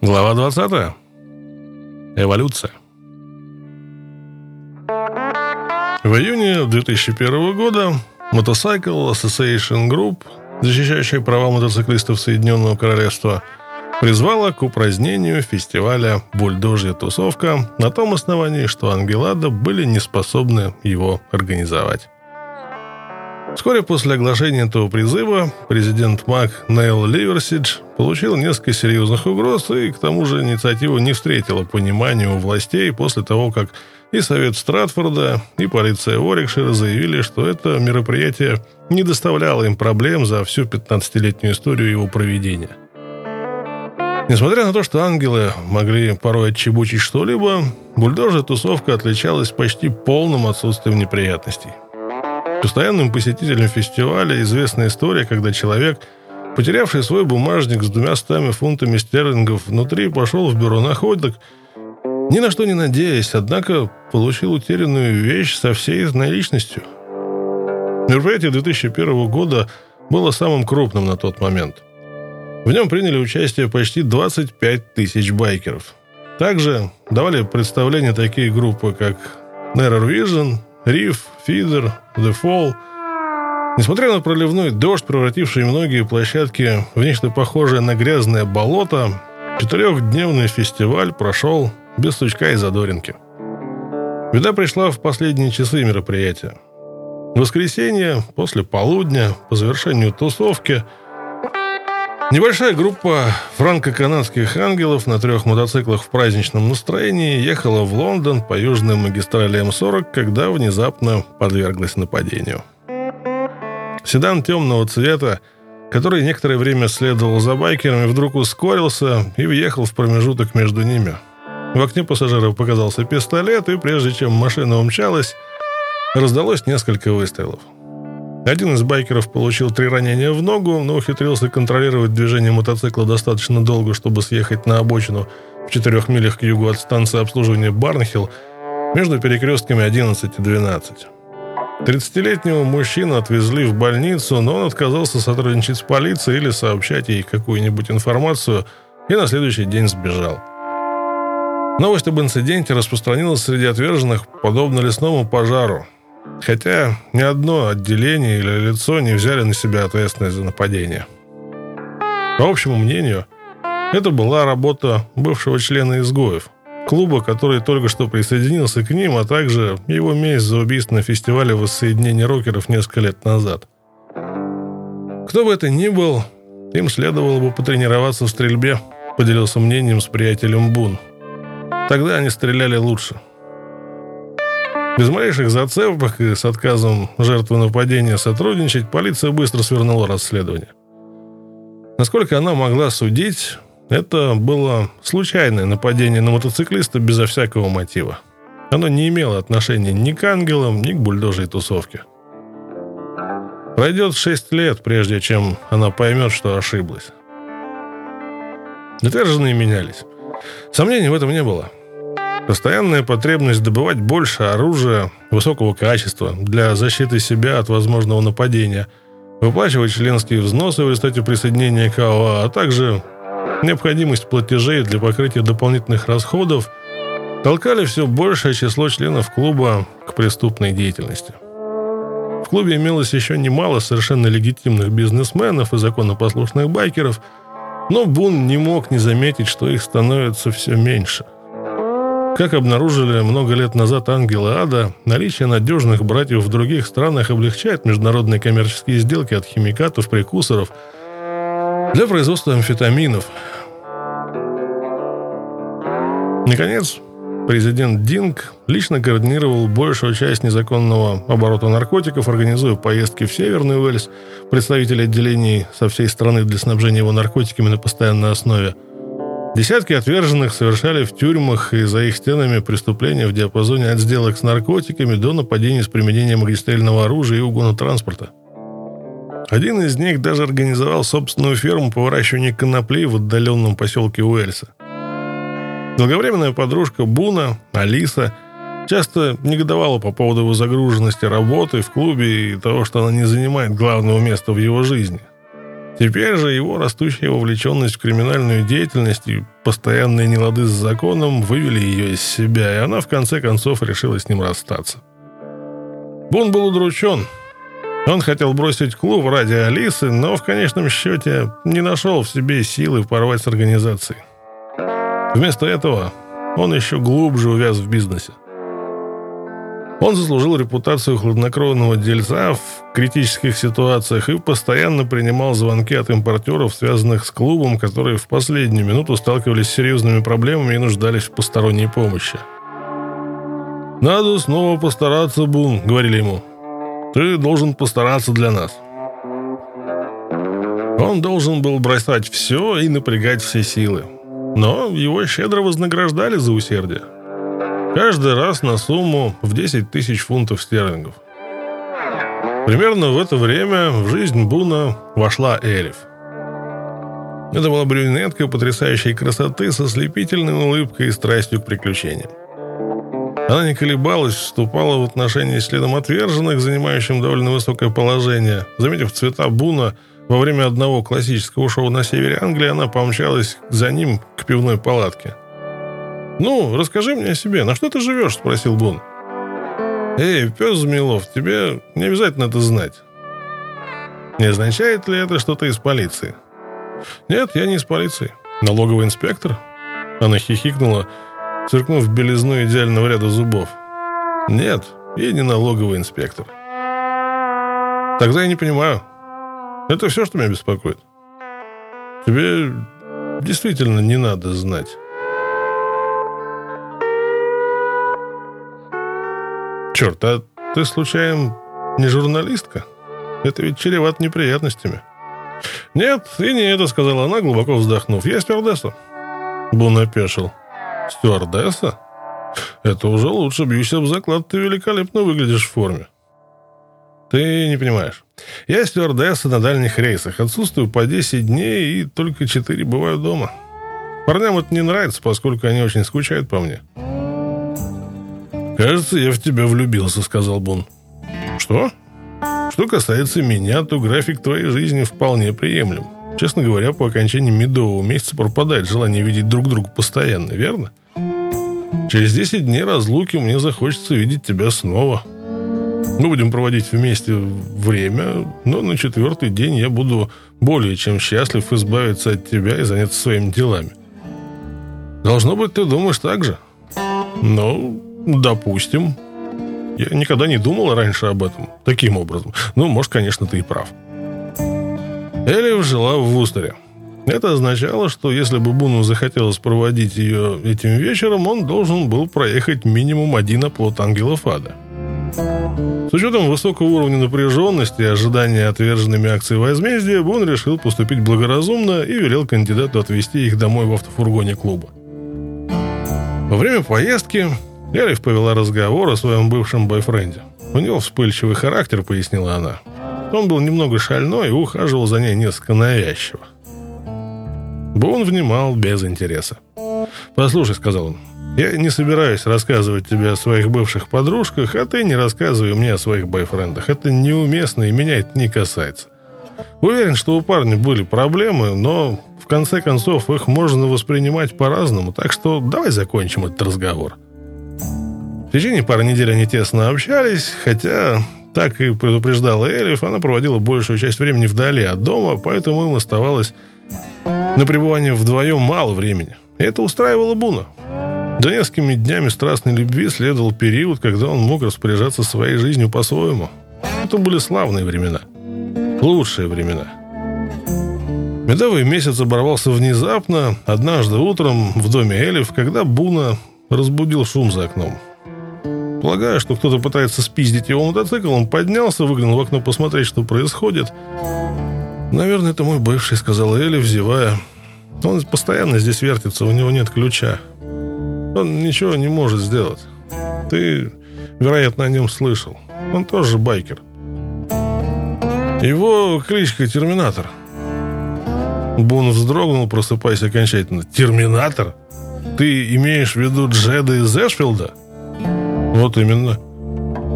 Speaker 1: Глава 20. Эволюция. В июне 2001 года Motorcycle Association Group, защищающая права мотоциклистов Соединенного Королевства, призвала к упразднению фестиваля «Бульдожья тусовка» на том основании, что Ангелада были не способны его организовать. Вскоре после оглашения этого призыва президент МАК Нейл Ливерсидж получил несколько серьезных угроз, и к тому же инициатива не встретила понимания у властей после того, как и Совет Стратфорда, и полиция Орикшира заявили, что это мероприятие не доставляло им проблем за всю 15-летнюю историю его проведения – Несмотря на то, что ангелы могли порой отчебучить что-либо, бульдожья тусовка отличалась почти полным отсутствием неприятностей. Постоянным посетителем фестиваля известна история, когда человек, потерявший свой бумажник с двумя стами фунтами стерлингов внутри, пошел в бюро находок, ни на что не надеясь, однако получил утерянную вещь со всей наличностью. Мероприятие 2001 года было самым крупным на тот момент. В нем приняли участие почти 25 тысяч байкеров. Также давали представления такие группы, как Nerror Vision, Reef, Feeder, The Fall. Несмотря на проливной дождь, превративший многие площадки в нечто похожее на грязное болото, четырехдневный фестиваль прошел без сучка и задоринки. Беда пришла в последние часы мероприятия. В воскресенье, после полудня, по завершению тусовки – Небольшая группа франко-канадских ангелов на трех мотоциклах в праздничном настроении ехала в Лондон по южной магистрали М40, когда внезапно подверглась нападению. Седан темного цвета, который некоторое время следовал за байкерами, вдруг ускорился и въехал в промежуток между ними. В окне пассажиров показался пистолет, и прежде чем машина умчалась, раздалось несколько выстрелов. Один из байкеров получил три ранения в ногу, но ухитрился контролировать движение мотоцикла достаточно долго, чтобы съехать на обочину в четырех милях к югу от станции обслуживания Барнхилл между перекрестками 11 и 12. 30-летнего мужчину отвезли в больницу, но он отказался сотрудничать с полицией или сообщать ей какую-нибудь информацию и на следующий день сбежал. Новость об инциденте распространилась среди отверженных подобно лесному пожару, хотя ни одно отделение или лицо не взяли на себя ответственность за нападение. По общему мнению, это была работа бывшего члена изгоев – клуба, который только что присоединился к ним, а также его месть за убийство на фестивале воссоединения рокеров несколько лет назад. Кто бы это ни был, им следовало бы потренироваться в стрельбе, поделился мнением с приятелем Бун. Тогда они стреляли лучше. Без малейших зацепок и с отказом жертвы нападения сотрудничать, полиция быстро свернула расследование. Насколько она могла судить, это было случайное нападение на мотоциклиста безо всякого мотива. Оно не имело отношения ни к ангелам, ни к бульдожей тусовке. Пройдет шесть лет, прежде чем она поймет, что ошиблась. Отверженные менялись. Сомнений в этом не было. Постоянная потребность добывать больше оружия высокого качества для защиты себя от возможного нападения, выплачивать членские взносы в результате присоединения к АОА, а также необходимость платежей для покрытия дополнительных расходов толкали все большее число членов клуба к преступной деятельности. В клубе имелось еще немало совершенно легитимных бизнесменов и законопослушных байкеров, но Бун не мог не заметить, что их становится все меньше. Как обнаружили много лет назад ангелы ада, наличие надежных братьев в других странах облегчает международные коммерческие сделки от химикатов, прекурсоров – для производства амфетаминов. Наконец, президент Динг лично координировал большую часть незаконного оборота наркотиков, организуя поездки в Северный Уэльс, представители отделений со всей страны для снабжения его наркотиками на постоянной основе. Десятки отверженных совершали в тюрьмах и за их стенами преступления в диапазоне от сделок с наркотиками до нападений с применением огнестрельного оружия и угона транспорта. Один из них даже организовал собственную ферму по выращиванию конопли в отдаленном поселке Уэльса. Долговременная подружка Буна, Алиса, часто негодовала по поводу его загруженности работы в клубе и того, что она не занимает главного места в его жизни. Теперь же его растущая вовлеченность в криминальную деятельность и постоянные нелады с законом вывели ее из себя, и она в конце концов решила с ним расстаться. Бун был удручен – он хотел бросить клуб ради Алисы, но в конечном счете не нашел в себе силы порвать с организацией. Вместо этого он еще глубже увяз в бизнесе. Он заслужил репутацию хладнокровного дельца в критических ситуациях и постоянно принимал звонки от импортеров, связанных с клубом, которые в последнюю минуту сталкивались с серьезными проблемами и нуждались в посторонней помощи. «Надо снова постараться, Бун», — говорили ему. Ты должен постараться для нас. Он должен был бросать все и напрягать все силы. Но его щедро вознаграждали за усердие. Каждый раз на сумму в 10 тысяч фунтов стерлингов. Примерно в это время в жизнь Буна вошла Элиф. Это была брюнетка потрясающей красоты со слепительной улыбкой и страстью к приключениям. Она не колебалась, вступала в отношения с членом отверженных, занимающим довольно высокое положение. Заметив цвета Буна во время одного классического шоу на севере Англии, она помчалась за ним к пивной палатке. «Ну, расскажи мне о себе. На что ты живешь?» – спросил Бун. «Эй, пес Змеилов, тебе не обязательно это знать. Не означает ли это, что ты из полиции?» «Нет, я не из полиции. Налоговый инспектор?» Она хихикнула, циркнув белизну идеального ряда зубов. «Нет, я не налоговый инспектор». «Тогда я не понимаю. Это все, что меня беспокоит. Тебе действительно не надо знать». «Черт, а ты, случайно, не журналистка? Это ведь чреват неприятностями». «Нет, и не это», — сказала она, глубоко вздохнув. «Я стюардесса». Бун опешил. «Стюардесса? Это уже лучше. Бьюсь об заклад, ты великолепно выглядишь в форме». Ты не понимаешь. Я стюардесса на дальних рейсах. Отсутствую по 10 дней, и только 4 бываю дома. Парням это не нравится, поскольку они очень скучают по мне. «Кажется, я в тебя влюбился», — сказал Бун. «Что?» «Что касается меня, то график твоей жизни вполне приемлем. Честно говоря, по окончании медового месяца пропадает желание видеть друг друга постоянно, верно? Через 10 дней разлуки мне захочется видеть тебя снова. Мы будем проводить вместе время, но на четвертый день я буду более чем счастлив избавиться от тебя и заняться своими делами. Должно быть, ты думаешь так же? Ну, допустим. Я никогда не думал раньше об этом таким образом. Ну, может, конечно, ты и прав. Элиф жила в Вустере. Это означало, что если бы Буну захотелось проводить ее этим вечером, он должен был проехать минимум один оплот ангелов ада. С учетом высокого уровня напряженности и ожидания отверженными акций возмездия, Бун решил поступить благоразумно и велел кандидату отвезти их домой в автофургоне клуба. Во время поездки Элиф повела разговор о своем бывшем бойфренде. У него вспыльчивый характер, пояснила она. Он был немного шальной и ухаживал за ней несколько навязчиво. Бун внимал без интереса. «Послушай», — сказал он, — «я не собираюсь рассказывать тебе о своих бывших подружках, а ты не рассказывай мне о своих бойфрендах. Это неуместно, и меня это не касается. Уверен, что у парня были проблемы, но в конце концов их можно воспринимать по-разному, так что давай закончим этот разговор». В течение пары недель они тесно общались, хотя так и предупреждала Элиф, она проводила большую часть времени вдали от дома, поэтому им оставалось на пребывание вдвоем мало времени. И это устраивало Буна. За несколькими днями страстной любви следовал период, когда он мог распоряжаться своей жизнью по-своему. Это были славные времена. Лучшие времена. Медовый месяц оборвался внезапно, однажды утром в доме Элиф, когда Буна разбудил шум за окном. Полагая, что кто-то пытается спиздить его мотоцикл, он поднялся, выглянул в окно посмотреть, что происходит. «Наверное, это мой бывший», — сказал Элли, взевая. «Он постоянно здесь вертится, у него нет ключа. Он ничего не может сделать. Ты, вероятно, о нем слышал. Он тоже байкер. Его кличка Терминатор». Бун вздрогнул, просыпаясь окончательно. «Терминатор? Ты имеешь в виду Джеда из Эшфилда?» Вот именно.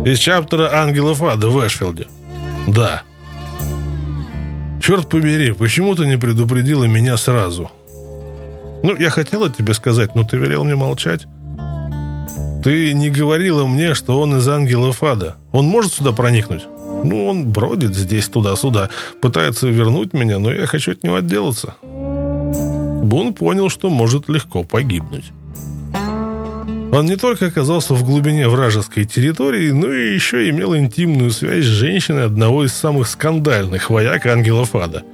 Speaker 1: Из чаптера «Ангелов ада» в Эшфилде. Да. Черт побери, почему ты не предупредила меня сразу? Ну, я хотела тебе сказать, но ты велел мне молчать. Ты не говорила мне, что он из ангелов ада. Он может сюда проникнуть? Ну, он бродит здесь туда-сюда, пытается вернуть меня, но я хочу от него отделаться. Бун понял, что может легко погибнуть. Он не только оказался в глубине вражеской территории, но и еще имел интимную связь с женщиной одного из самых скандальных вояк ангелов ада.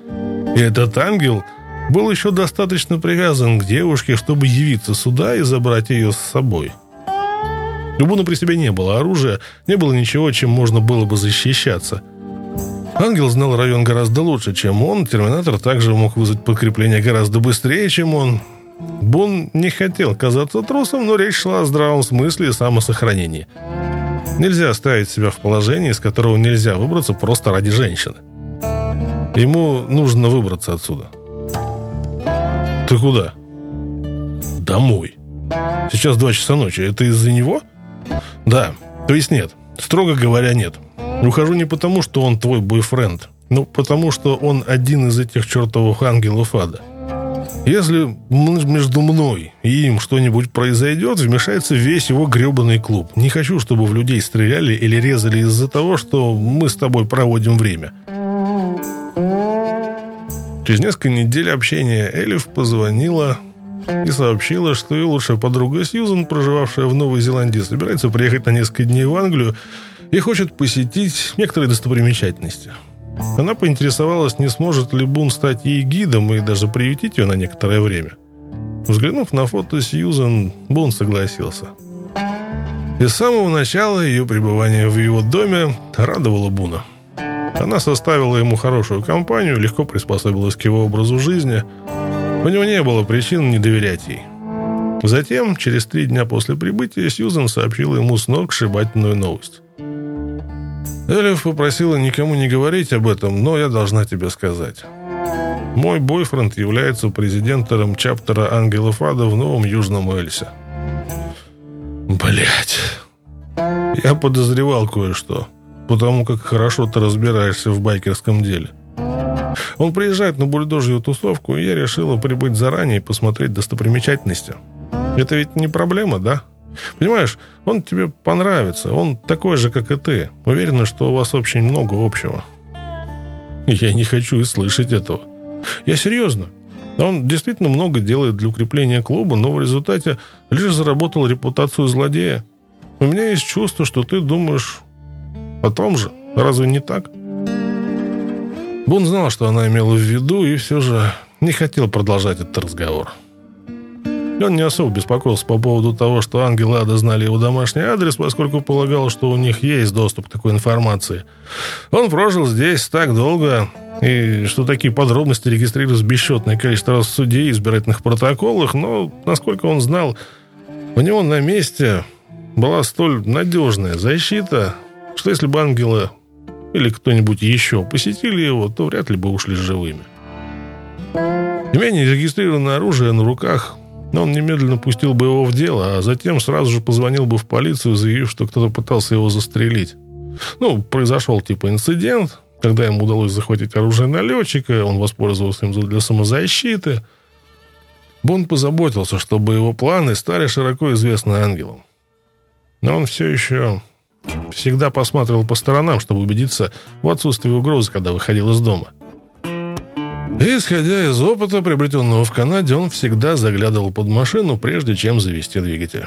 Speaker 1: И этот ангел был еще достаточно привязан к девушке, чтобы явиться сюда и забрать ее с собой. У Буна при себе не было оружия, не было ничего, чем можно было бы защищаться. Ангел знал район гораздо лучше, чем он. Терминатор также мог вызвать подкрепление гораздо быстрее, чем он. Бун не хотел казаться трусом, но речь шла о здравом смысле и самосохранении. Нельзя ставить себя в положение, из которого нельзя выбраться просто ради женщины. Ему нужно выбраться отсюда. Ты куда? Домой. Сейчас два часа ночи. Это из-за него? Да. То есть нет. Строго говоря, нет. Ухожу не потому, что он твой бойфренд, но потому, что он один из этих чертовых ангелов ада. Если между мной и им что-нибудь произойдет, вмешается весь его гребаный клуб. Не хочу, чтобы в людей стреляли или резали из-за того, что мы с тобой проводим время. Через несколько недель общения Элиф позвонила и сообщила, что ее лучшая подруга Сьюзан, проживавшая в Новой Зеландии, собирается приехать на несколько дней в Англию и хочет посетить некоторые достопримечательности – она поинтересовалась, не сможет ли Бун стать ей гидом и даже приютить ее на некоторое время. Взглянув на фото Сьюзан, Бун согласился. И с самого начала ее пребывание в его доме радовало Буна. Она составила ему хорошую компанию, легко приспособилась к его образу жизни. У него не было причин не доверять ей. Затем, через три дня после прибытия, Сьюзан сообщила ему сногсшибательную новость. Элиф попросила никому не говорить об этом, но я должна тебе сказать. Мой бойфренд является президентом чаптера Ангелов Ада в Новом Южном Эльсе. Блять. Я подозревал кое-что, потому как хорошо ты разбираешься в байкерском деле. Он приезжает на бульдожью тусовку, и я решила прибыть заранее и посмотреть достопримечательности. Это ведь не проблема, да? Понимаешь, он тебе понравится, он такой же, как и ты. Уверена, что у вас очень много общего. Я не хочу и слышать этого. Я серьезно. Он действительно много делает для укрепления клуба, но в результате лишь заработал репутацию злодея. У меня есть чувство, что ты думаешь о том же. Разве не так? Бун знал, что она имела в виду, и все же не хотел продолжать этот разговор. Он не особо беспокоился по поводу того, что ангелы Ада знали его домашний адрес, поскольку полагал, что у них есть доступ к такой информации. Он прожил здесь так долго, и что такие подробности регистрируются бесчетное количество раз в суде и избирательных протоколах, но, насколько он знал, у него на месте была столь надежная защита, что если бы ангелы или кто-нибудь еще посетили его, то вряд ли бы ушли живыми. Имение зарегистрированное оружие на руках он немедленно пустил бы его в дело, а затем сразу же позвонил бы в полицию, заявив, что кто-то пытался его застрелить. Ну, произошел типа инцидент, когда ему удалось захватить оружие налетчика, он воспользовался им для самозащиты. Бонд позаботился, чтобы его планы стали широко известны ангелам. Но он все еще всегда посматривал по сторонам, чтобы убедиться в отсутствии угрозы, когда выходил из дома. Исходя из опыта, приобретенного в Канаде, он всегда заглядывал под машину, прежде чем завести двигатель.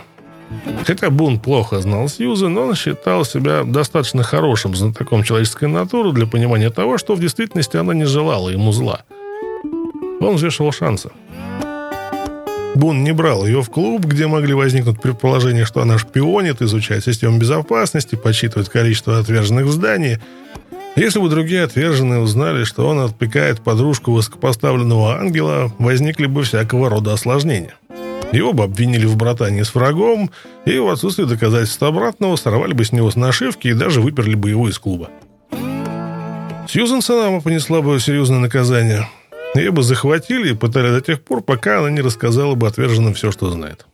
Speaker 1: Хотя Бун плохо знал Сьюзен, он считал себя достаточно хорошим знатоком человеческой натуры для понимания того, что в действительности она не желала ему зла. Он взвешивал шансы. Бун не брал ее в клуб, где могли возникнуть предположения, что она шпионит, изучает систему безопасности, подсчитывает количество отверженных в здании – если бы другие отверженные узнали, что он отпекает подружку высокопоставленного ангела, возникли бы всякого рода осложнения. Его бы обвинили в братании с врагом, и в отсутствии доказательств обратного сорвали бы с него с нашивки и даже выперли бы его из клуба. Сьюзен сама понесла бы серьезное наказание. Ее бы захватили и пытали до тех пор, пока она не рассказала бы отверженным все, что знает.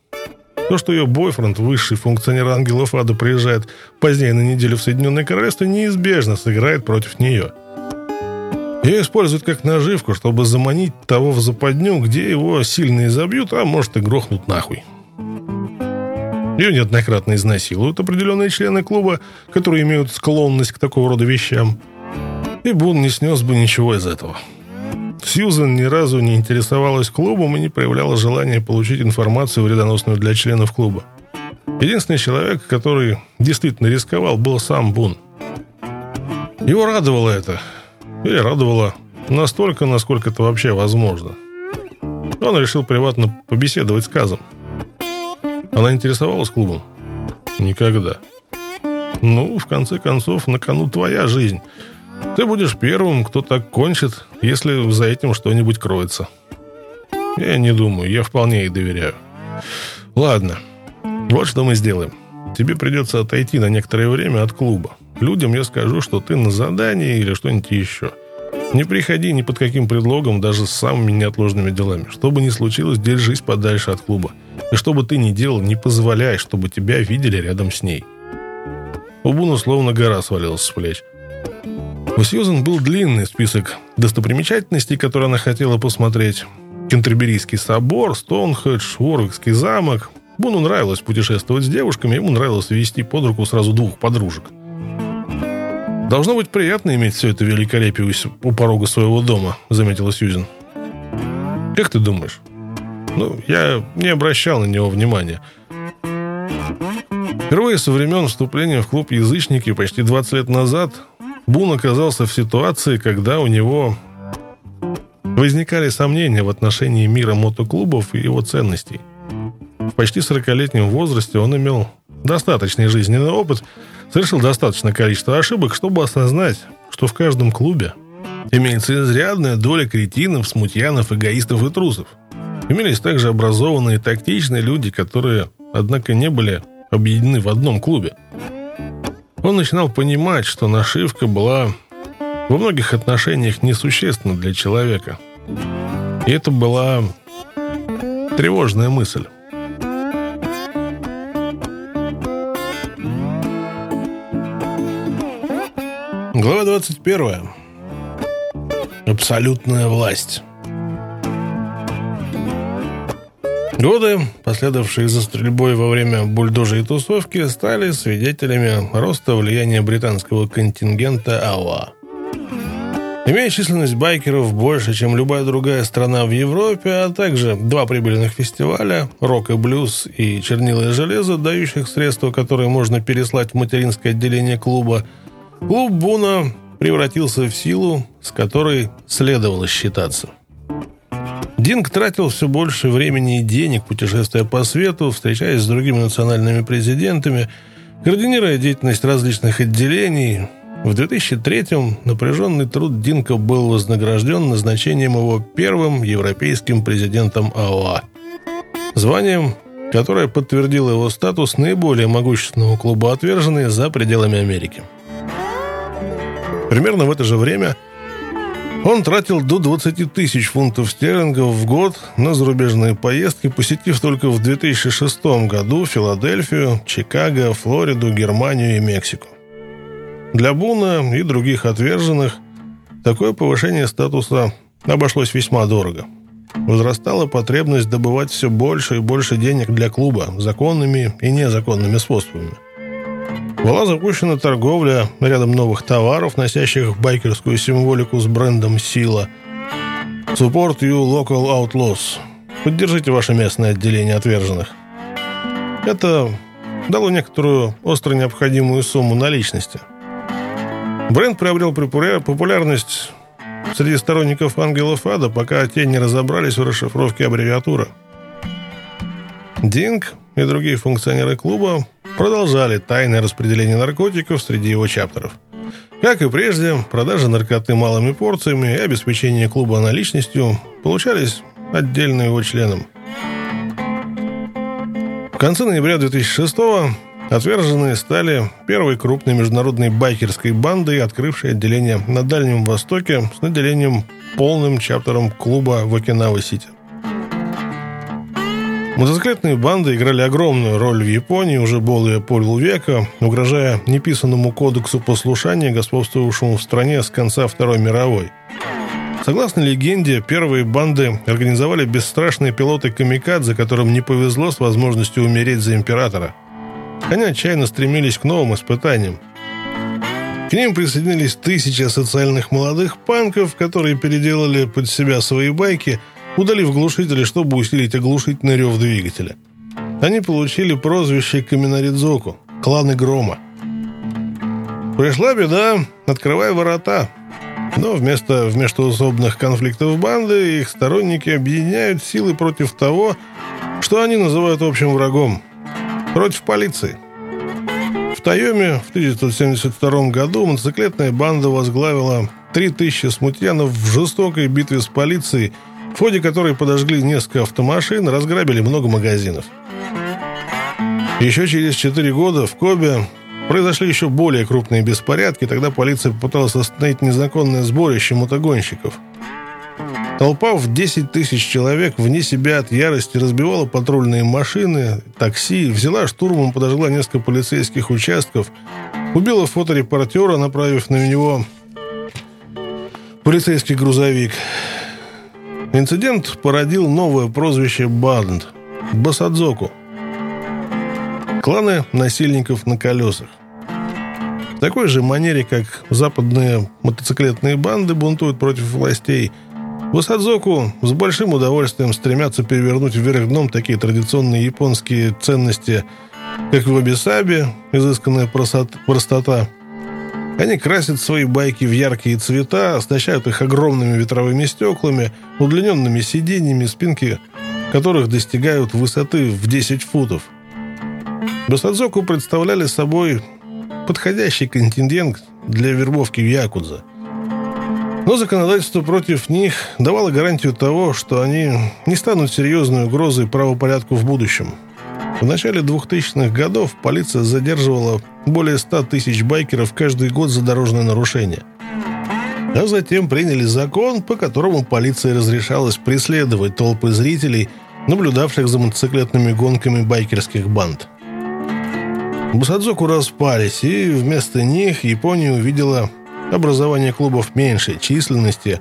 Speaker 1: То, что ее бойфренд, высший функционер ангелов ада, приезжает позднее на неделю в Соединенное Королевство, неизбежно сыграет против нее. Ее используют как наживку, чтобы заманить того в западню, где его сильно изобьют, а может и грохнут нахуй. Ее неоднократно изнасилуют определенные члены клуба, которые имеют склонность к такого рода вещам. И Бун не снес бы ничего из этого. Сьюзен ни разу не интересовалась клубом и не проявляла желания получить информацию, вредоносную для членов клуба. Единственный человек, который действительно рисковал, был сам Бун. Его радовало это. Или радовало настолько, насколько это вообще возможно. Он решил приватно побеседовать с Казом. Она интересовалась клубом? Никогда. Ну, в конце концов, на кону твоя жизнь – ты будешь первым, кто так кончит, если за этим что-нибудь кроется. Я не думаю, я вполне ей доверяю. Ладно, вот что мы сделаем. Тебе придется отойти на некоторое время от клуба. Людям я скажу, что ты на задании или что-нибудь еще. Не приходи ни под каким предлогом, даже с самыми неотложными делами. Что бы ни случилось, держись подальше от клуба. И что бы ты ни делал, не позволяй, чтобы тебя видели рядом с ней. У Буна словно гора свалилась с плеч. У Сьюзен был длинный список достопримечательностей, которые она хотела посмотреть. Кентерберийский собор, Стоунхедж, Уорвикский замок. Буну нравилось путешествовать с девушками, ему нравилось вести под руку сразу двух подружек. «Должно быть приятно иметь все это великолепие у порога своего дома», — заметила Сьюзен. «Как ты думаешь?» «Ну, я не обращал на него внимания». Впервые со времен вступления в клуб «Язычники» почти 20 лет назад Бун оказался в ситуации, когда у него возникали сомнения в отношении мира мотоклубов и его ценностей. В почти 40-летнем возрасте он имел достаточный жизненный опыт, совершил достаточное количество ошибок, чтобы осознать, что в каждом клубе имеется изрядная доля кретинов, смутьянов, эгоистов и трусов. Имелись также образованные и тактичные люди, которые, однако, не были объединены в одном клубе – он начинал понимать, что нашивка была во многих отношениях несущественна для человека. И это была тревожная мысль. Глава 21. Абсолютная власть. Годы, последовавшие за стрельбой во время бульдожей тусовки, стали свидетелями роста влияния британского контингента АОА. Имея численность байкеров больше, чем любая другая страна в Европе, а также два прибыльных фестиваля «Рок и блюз» и «Чернила и железо», дающих средства, которые можно переслать в материнское отделение клуба, клуб Буна превратился в силу, с которой следовало считаться. Динг тратил все больше времени и денег, путешествуя по свету, встречаясь с другими национальными президентами, координируя деятельность различных отделений. В 2003-м напряженный труд Динка был вознагражден назначением его первым европейским президентом АОА. Званием, которое подтвердило его статус наиболее могущественного клуба «Отверженные» за пределами Америки. Примерно в это же время – он тратил до 20 тысяч фунтов стерлингов в год на зарубежные поездки, посетив только в 2006 году Филадельфию, Чикаго, Флориду, Германию и Мексику. Для Буна и других отверженных такое повышение статуса обошлось весьма дорого. Возрастала потребность добывать все больше и больше денег для клуба законными и незаконными способами. Была запущена торговля рядом новых товаров, носящих байкерскую символику с брендом «Сила». Support you local outlaws. Поддержите ваше местное отделение отверженных. Это дало некоторую остро необходимую сумму наличности. Бренд приобрел популярность среди сторонников ангелов ада, пока те не разобрались в расшифровке аббревиатуры. Динг и другие функционеры клуба продолжали тайное распределение наркотиков среди его чаптеров. Как и прежде, продажа наркоты малыми порциями и обеспечение клуба наличностью получались отдельно его членам. В конце ноября 2006-го отверженные стали первой крупной международной байкерской бандой, открывшей отделение на Дальнем Востоке с наделением полным чаптером клуба в Окинава-Сити. Мотоциклетные банды играли огромную роль в Японии уже более полувека, угрожая неписанному кодексу послушания, господствовавшему в стране с конца Второй мировой. Согласно легенде, первые банды организовали бесстрашные пилоты камикадзе, которым не повезло с возможностью умереть за императора. Они отчаянно стремились к новым испытаниям. К ним присоединились тысячи социальных молодых панков, которые переделали под себя свои байки – удалив глушители, чтобы усилить оглушительный рев двигателя. Они получили прозвище Каминаридзоку – кланы Грома. Пришла беда, открывай ворота. Но вместо междуусобных конфликтов банды их сторонники объединяют силы против того, что они называют общим врагом – против полиции. В Тайоме в 1972 году мотоциклетная банда возглавила 3000 смутьянов в жестокой битве с полицией – в ходе которой подожгли несколько автомашин, разграбили много магазинов. Еще через 4 года в Кобе произошли еще более крупные беспорядки, тогда полиция попыталась остановить незаконное сборище мотогонщиков. Толпа в 10 тысяч человек вне себя от ярости разбивала патрульные машины, такси, взяла штурмом, подожгла несколько полицейских участков, убила фоторепортера, направив на него полицейский грузовик. Инцидент породил новое прозвище «Банд» – «Басадзоку». Кланы насильников на колесах. В такой же манере, как западные мотоциклетные банды бунтуют против властей, Басадзоку с большим удовольствием стремятся перевернуть вверх дном такие традиционные японские ценности, как вабисаби, изысканная простота, они красят свои байки в яркие цвета, оснащают их огромными ветровыми стеклами, удлиненными сиденьями, спинки которых достигают высоты в 10 футов. Басадзоку представляли собой подходящий контингент для вербовки в Якудза. Но законодательство против них давало гарантию того, что они не станут серьезной угрозой правопорядку в будущем. В начале 2000-х годов полиция задерживала более 100 тысяч байкеров каждый год за дорожное нарушение. А затем приняли закон, по которому полиции разрешалось преследовать толпы зрителей, наблюдавших за мотоциклетными гонками байкерских банд. Басадзоку распались, и вместо них Япония увидела образование клубов меньшей численности,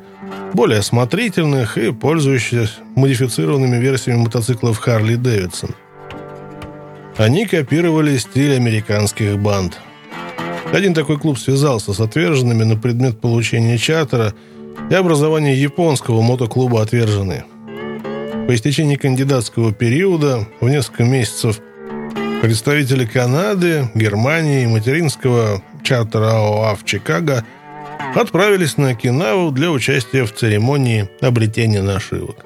Speaker 1: более осмотрительных и пользующихся модифицированными версиями мотоциклов Харли Дэвидсон. Они копировали стиль американских банд. Один такой клуб связался с отверженными на предмет получения чартера и образования японского мотоклуба «Отверженные». По истечении кандидатского периода в несколько месяцев представители Канады, Германии и материнского чартера ОА в Чикаго отправились на Окинаву для участия в церемонии обретения нашивок.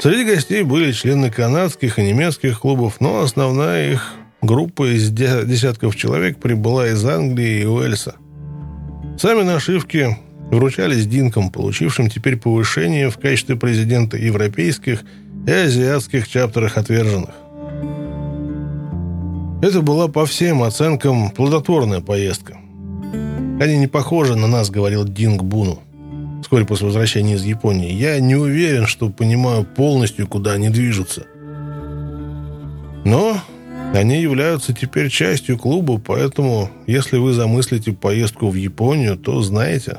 Speaker 1: Среди гостей были члены канадских и немецких клубов, но основная их группа из десятков человек прибыла из Англии и Уэльса. Сами нашивки вручались Динкам, получившим теперь повышение в качестве президента европейских и азиатских чаптерах отверженных. Это была по всем оценкам плодотворная поездка. «Они не похожи на нас», — говорил Динг Буну вскоре после возвращения из Японии. «Я не уверен, что понимаю полностью, куда они движутся. Но они являются теперь частью клуба, поэтому, если вы замыслите поездку в Японию, то знаете,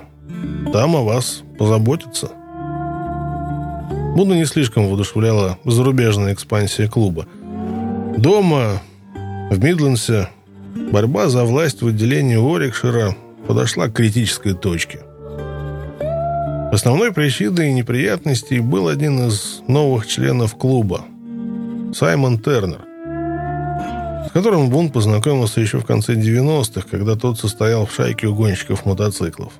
Speaker 1: там о вас позаботятся». Буна не слишком воодушевляла зарубежная экспансия клуба. Дома в Мидлендсе борьба за власть в отделении Орикшира подошла к критической точке. Основной причиной неприятностей был один из новых членов клуба – Саймон Тернер, с которым Бун познакомился еще в конце 90-х, когда тот состоял в шайке угонщиков мотоциклов.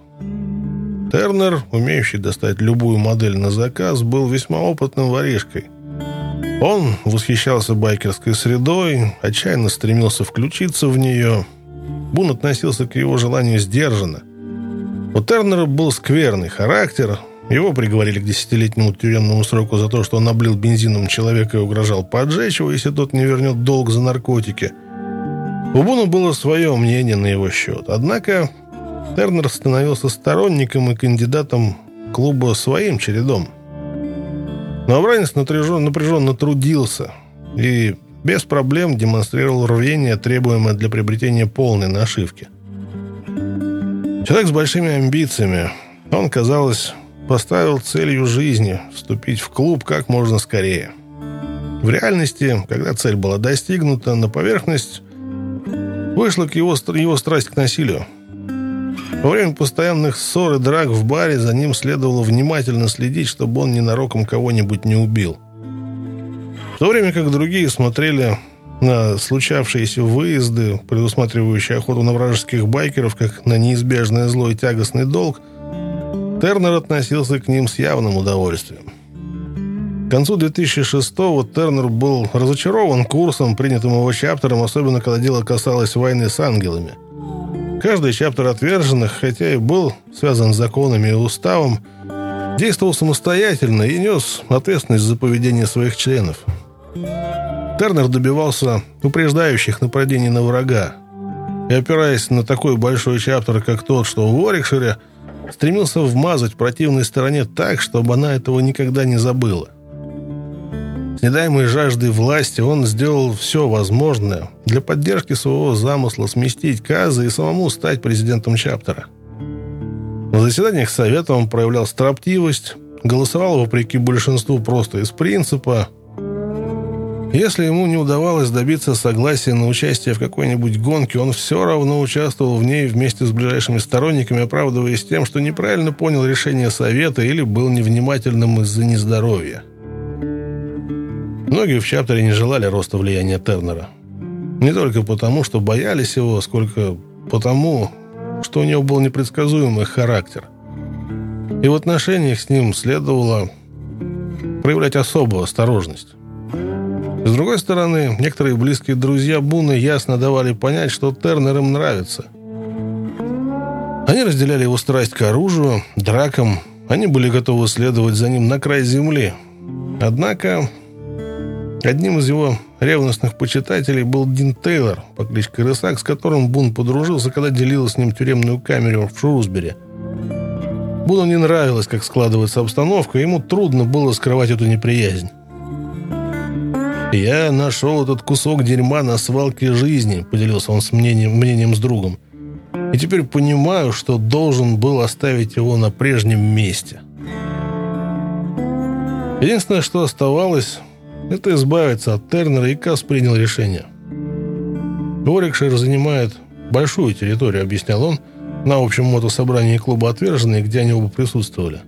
Speaker 1: Тернер, умеющий достать любую модель на заказ, был весьма опытным воришкой – он восхищался байкерской средой, отчаянно стремился включиться в нее. Бун относился к его желанию сдержанно. У Тернера был скверный характер. Его приговорили к десятилетнему тюремному сроку за то, что он облил бензином человека и угрожал поджечь его, если тот не вернет долг за наркотики. У Буна было свое мнение на его счет. Однако Тернер становился сторонником и кандидатом клуба своим чередом – Новобранец напряженно, напряженно трудился и без проблем демонстрировал рвение, требуемое для приобретения полной нашивки. Человек с большими амбициями. Он, казалось, поставил целью жизни вступить в клуб как можно скорее. В реальности, когда цель была достигнута, на поверхность вышла к его, его страсть к насилию – во время постоянных ссор и драк в баре за ним следовало внимательно следить, чтобы он ненароком кого-нибудь не убил. В то время как другие смотрели на случавшиеся выезды, предусматривающие охоту на вражеских байкеров, как на неизбежное зло и тягостный долг, Тернер относился к ним с явным удовольствием. К концу 2006-го Тернер был разочарован курсом, принятым его чаптером, особенно когда дело касалось войны с ангелами – Каждый чаптер отверженных, хотя и был связан с законами и уставом, действовал самостоятельно и нес ответственность за поведение своих членов. Тернер добивался упреждающих нападений на врага. И опираясь на такой большой чаптер, как тот, что в Орикшире, стремился вмазать противной стороне так, чтобы она этого никогда не забыла. С недаемой жаждой власти он сделал все возможное для поддержки своего замысла сместить Каза и самому стать президентом чаптера. На заседаниях Совета он проявлял строптивость, голосовал вопреки большинству просто из принципа. Если ему не удавалось добиться согласия на участие в какой-нибудь гонке, он все равно участвовал в ней вместе с ближайшими сторонниками, оправдываясь тем, что неправильно понял решение Совета или был невнимательным из-за нездоровья. Многие в чаптере не желали роста влияния Тернера. Не только потому, что боялись его, сколько потому, что у него был непредсказуемый характер. И в отношениях с ним следовало проявлять особую осторожность. С другой стороны, некоторые близкие друзья Буны ясно давали понять, что Тернер им нравится. Они разделяли его страсть к оружию, дракам, они были готовы следовать за ним на край земли. Однако Одним из его ревностных почитателей был Дин Тейлор по кличке Рысак, с которым Бун подружился, когда делил с ним тюремную камеру в Шрусбери. Буну не нравилось, как складывается обстановка, ему трудно было скрывать эту неприязнь. «Я нашел этот кусок дерьма на свалке жизни», — поделился он с мнением, мнением с другом. «И теперь понимаю, что должен был оставить его на прежнем месте». Единственное, что оставалось, это избавиться от Тернера, и Касс принял решение. Уорикшир занимает большую территорию, объяснял он, на общем мотособрании клуба «Отверженные», где они оба присутствовали.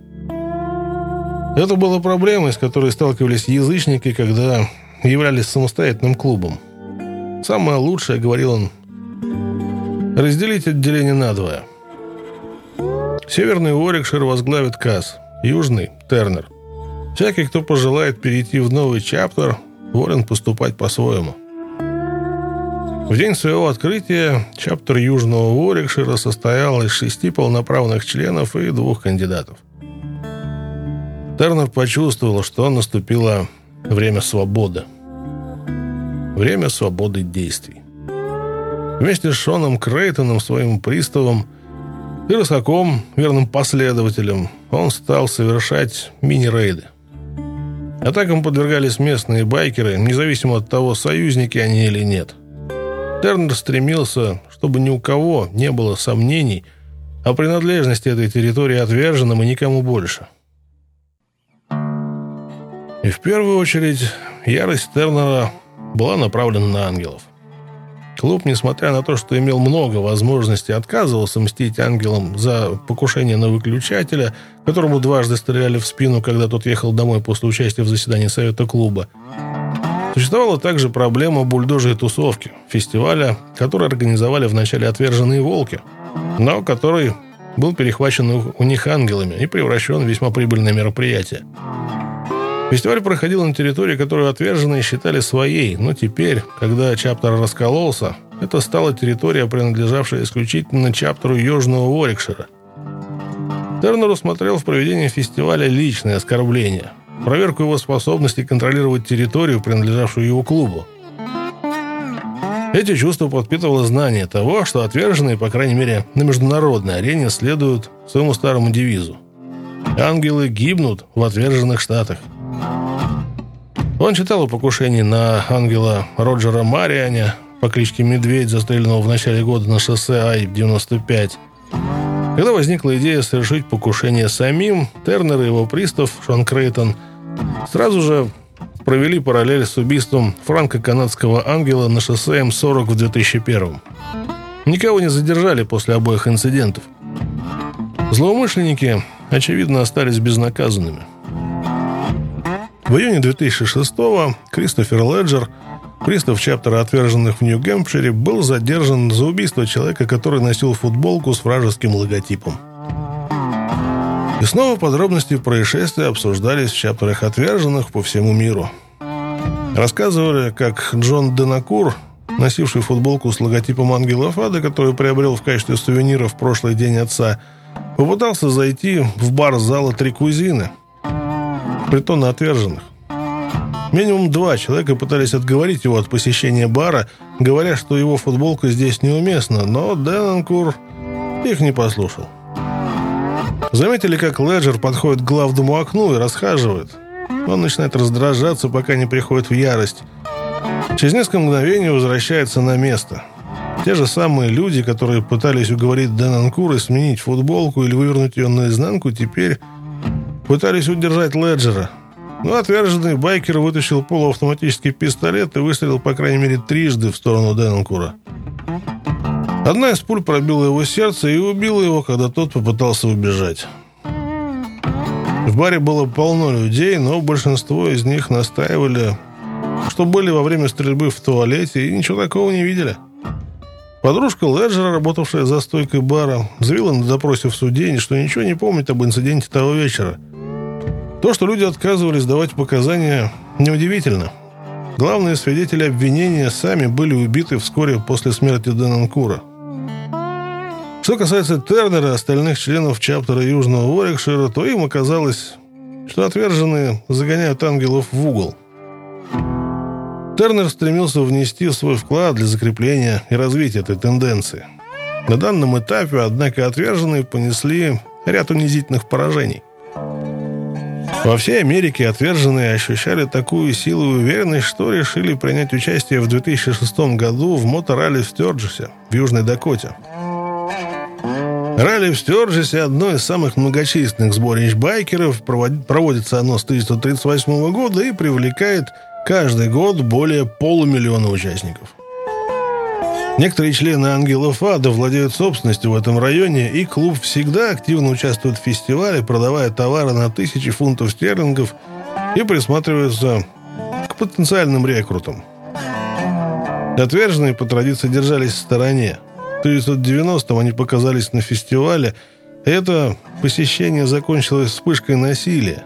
Speaker 1: Это была проблема, с которой сталкивались язычники, когда являлись самостоятельным клубом. Самое лучшее, говорил он, разделить отделение надвое. Северный Уорикшир возглавит КАС, южный – Тернер. Всякий, кто пожелает перейти в новый чаптер, волен поступать по-своему. В день своего открытия чаптер Южного Уорикшира состоял из шести полноправных членов и двух кандидатов. Тернер почувствовал, что наступило время свободы. Время свободы действий. Вместе с Шоном Крейтоном, своим приставом, и Рысаком, верным последователем, он стал совершать мини-рейды. Атакам подвергались местные байкеры, независимо от того, союзники они или нет. Тернер стремился, чтобы ни у кого не было сомнений о принадлежности этой территории отверженным и никому больше. И в первую очередь ярость Тернера была направлена на ангелов. Клуб, несмотря на то, что имел много возможностей, отказывался мстить ангелам за покушение на выключателя, которому дважды стреляли в спину, когда тот ехал домой после участия в заседании совета клуба. Существовала также проблема бульдожей тусовки, фестиваля, который организовали в начале «Отверженные волки», но который был перехвачен у них ангелами и превращен в весьма прибыльное мероприятие. Фестиваль проходил на территории, которую отверженные считали своей, но теперь, когда чаптер раскололся, это стала территория, принадлежавшая исключительно чаптеру Южного Уорикшира. Тернер усмотрел в проведении фестиваля личное оскорбление, проверку его способности контролировать территорию, принадлежавшую его клубу. Эти чувства подпитывало знание того, что отверженные, по крайней мере, на международной арене следуют своему старому девизу. Ангелы гибнут в отверженных штатах. Он читал о покушении на ангела Роджера Марианя по кличке Медведь, застреленного в начале года на шоссе Ай-95. Когда возникла идея совершить покушение самим, Тернер и его пристав Шон Крейтон сразу же провели параллель с убийством франко-канадского ангела на шоссе М-40 в 2001 Никого не задержали после обоих инцидентов. Злоумышленники, очевидно, остались безнаказанными. В июне 2006-го Кристофер Леджер, пристав чаптера отверженных в Нью-Гэмпшире, был задержан за убийство человека, который носил футболку с вражеским логотипом. И снова подробности происшествия обсуждались в чаптерах отверженных по всему миру. Рассказывали, как Джон Денакур, носивший футболку с логотипом ангела Фада, которую приобрел в качестве сувенира в прошлый день отца, попытался зайти в бар зала «Три кузины», притона отверженных. Минимум два человека пытались отговорить его от посещения бара, говоря, что его футболка здесь неуместна, но Денненкур их не послушал. Заметили, как Леджер подходит к главному окну и расхаживает. Он начинает раздражаться, пока не приходит в ярость. Через несколько мгновений возвращается на место. Те же самые люди, которые пытались уговорить Денанкура сменить футболку или вывернуть ее наизнанку, теперь Пытались удержать Леджера. Но отверженный байкер вытащил полуавтоматический пистолет и выстрелил, по крайней мере, трижды в сторону Деннкура. Одна из пуль пробила его сердце и убила его, когда тот попытался убежать. В баре было полно людей, но большинство из них настаивали, что были во время стрельбы в туалете и ничего такого не видели. Подружка Леджера, работавшая за стойкой бара, заявила на допросе в суде, что ничего не помнит об инциденте того вечера – то, что люди отказывались давать показания, неудивительно. Главные свидетели обвинения сами были убиты вскоре после смерти Денанкура. Что касается Тернера и остальных членов чаптера Южного Уорикшира, то им оказалось, что отверженные загоняют ангелов в угол. Тернер стремился внести свой вклад для закрепления и развития этой тенденции. На данном этапе, однако, отверженные понесли ряд унизительных поражений. Во всей Америке отверженные ощущали такую силу и уверенность, что решили принять участие в 2006 году в моторалли в Стёрджесе, в Южной Дакоте. Ралли в Стёрджесе – одно из самых многочисленных сборищ байкеров. Проводится оно с 1938 года и привлекает каждый год более полумиллиона участников. Некоторые члены «Ангелов Ада» владеют собственностью в этом районе, и клуб всегда активно участвует в фестивале, продавая товары на тысячи фунтов стерлингов и присматривается к потенциальным рекрутам. Отверженные по традиции держались в стороне. В 1990-м они показались на фестивале, это посещение закончилось вспышкой насилия,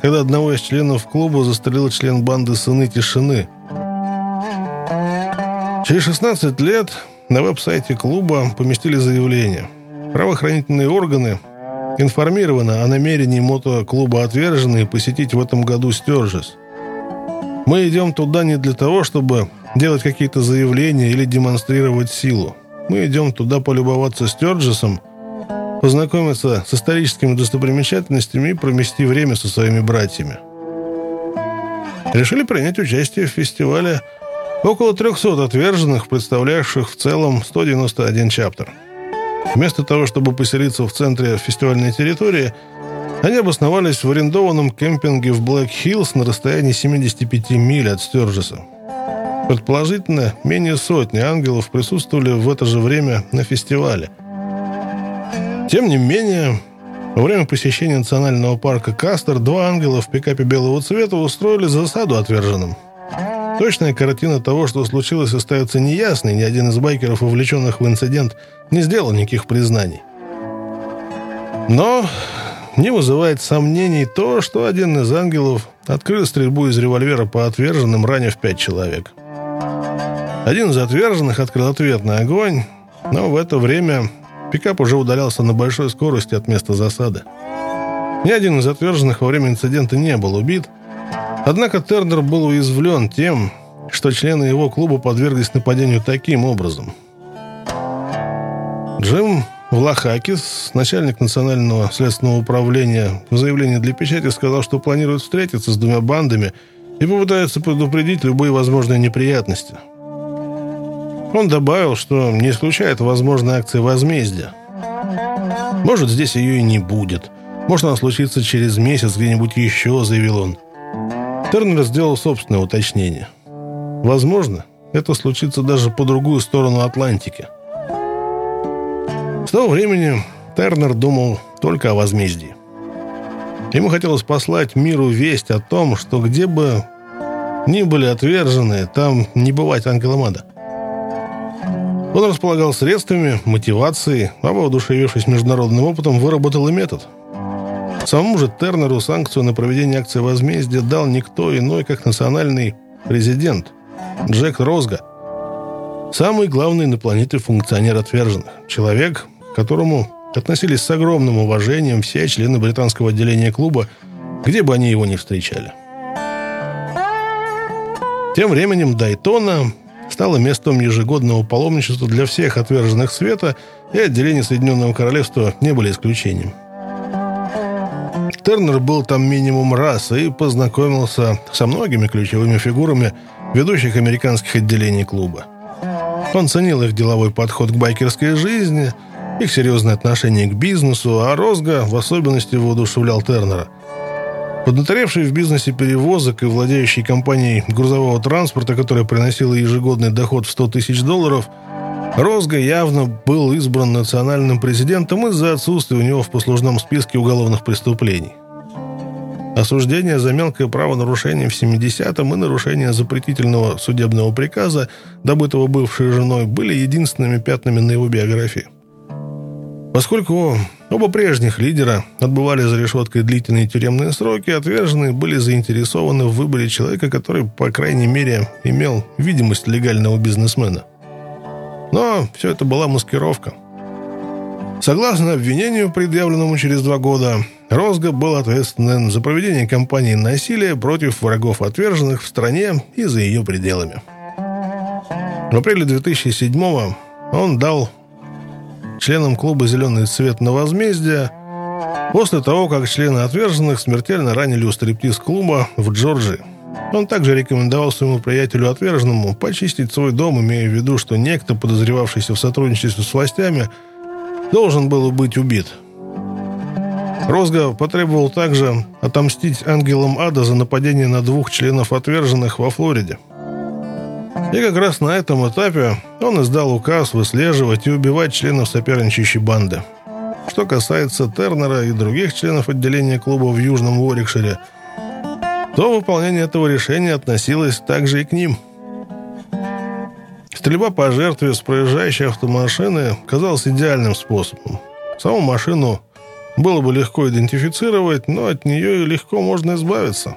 Speaker 1: когда одного из членов клуба застрелил член банды «Сыны тишины», Через 16 лет на веб-сайте клуба поместили заявление. Правоохранительные органы информированы о намерении мотоклуба «Отверженные» посетить в этом году Стержес. Мы идем туда не для того, чтобы делать какие-то заявления или демонстрировать силу. Мы идем туда полюбоваться Стержесом, познакомиться с историческими достопримечательностями и провести время со своими братьями. Решили принять участие в фестивале Около 300 отверженных, представлявших в целом 191 чаптер. Вместо того, чтобы поселиться в центре фестивальной территории, они обосновались в арендованном кемпинге в Блэк-Хиллз на расстоянии 75 миль от Стержеса. Предположительно, менее сотни ангелов присутствовали в это же время на фестивале. Тем не менее, во время посещения национального парка Кастер два ангела в пикапе белого цвета устроили засаду отверженным – Точная картина того, что случилось, остается неясной. Ни один из байкеров, увлеченных в инцидент, не сделал никаких признаний. Но не вызывает сомнений то, что один из ангелов открыл стрельбу из револьвера по отверженным, ранив пять человек. Один из отверженных открыл ответный огонь, но в это время пикап уже удалялся на большой скорости от места засады. Ни один из отверженных во время инцидента не был убит – Однако Тернер был уязвлен тем, что члены его клуба подверглись нападению таким образом. Джим Влахакис, начальник Национального следственного управления, в заявлении для печати сказал, что планирует встретиться с двумя бандами и попытается предупредить любые возможные неприятности. Он добавил, что не исключает возможной акции возмездия. Может, здесь ее и не будет. Может, она случится через месяц где-нибудь еще, заявил он. Тернер сделал собственное уточнение. Возможно, это случится даже по другую сторону Атлантики. С того времени Тернер думал только о возмездии. Ему хотелось послать миру весть о том, что где бы ни были отвержены, там не бывать Ангеломада. Он располагал средствами, мотивацией, а воодушевившись международным опытом, выработал и метод – Самому же Тернеру санкцию на проведение акции возмездия дал никто иной, как национальный президент Джек Розга. Самый главный на планете функционер отверженных. Человек, к которому относились с огромным уважением все члены британского отделения клуба, где бы они его ни встречали. Тем временем Дайтона стало местом ежегодного паломничества для всех отверженных света, и отделения Соединенного Королевства не были исключением. Тернер был там минимум раз и познакомился со многими ключевыми фигурами ведущих американских отделений клуба. Он ценил их деловой подход к байкерской жизни, их серьезное отношение к бизнесу, а Розга в особенности воодушевлял Тернера. Поднаторевший в бизнесе перевозок и владеющий компанией грузового транспорта, которая приносила ежегодный доход в 100 тысяч долларов – Розга явно был избран национальным президентом из-за отсутствия у него в послужном списке уголовных преступлений. Осуждение за мелкое правонарушение в 70-м и нарушение запретительного судебного приказа, добытого бывшей женой, были единственными пятнами на его биографии. Поскольку оба прежних лидера отбывали за решеткой длительные тюремные сроки, отверженные были заинтересованы в выборе человека, который, по крайней мере, имел видимость легального бизнесмена – но все это была маскировка. Согласно обвинению, предъявленному через два года, Розга был ответственен за проведение кампании насилия против врагов отверженных в стране и за ее пределами. В апреле 2007 он дал членам клуба «Зеленый цвет» на возмездие после того, как члены отверженных смертельно ранили у стриптиз-клуба в Джорджии. Он также рекомендовал своему приятелю отверженному почистить свой дом, имея в виду, что некто, подозревавшийся в сотрудничестве с властями, должен был быть убит. Розга потребовал также отомстить ангелам ада за нападение на двух членов отверженных во Флориде. И как раз на этом этапе он издал указ выслеживать и убивать членов соперничающей банды. Что касается Тернера и других членов отделения клуба в Южном Уорикшире, то выполнение этого решения относилось также и к ним – Стрельба по жертве с проезжающей автомашины казалась идеальным способом. Саму машину было бы легко идентифицировать, но от нее и легко можно избавиться.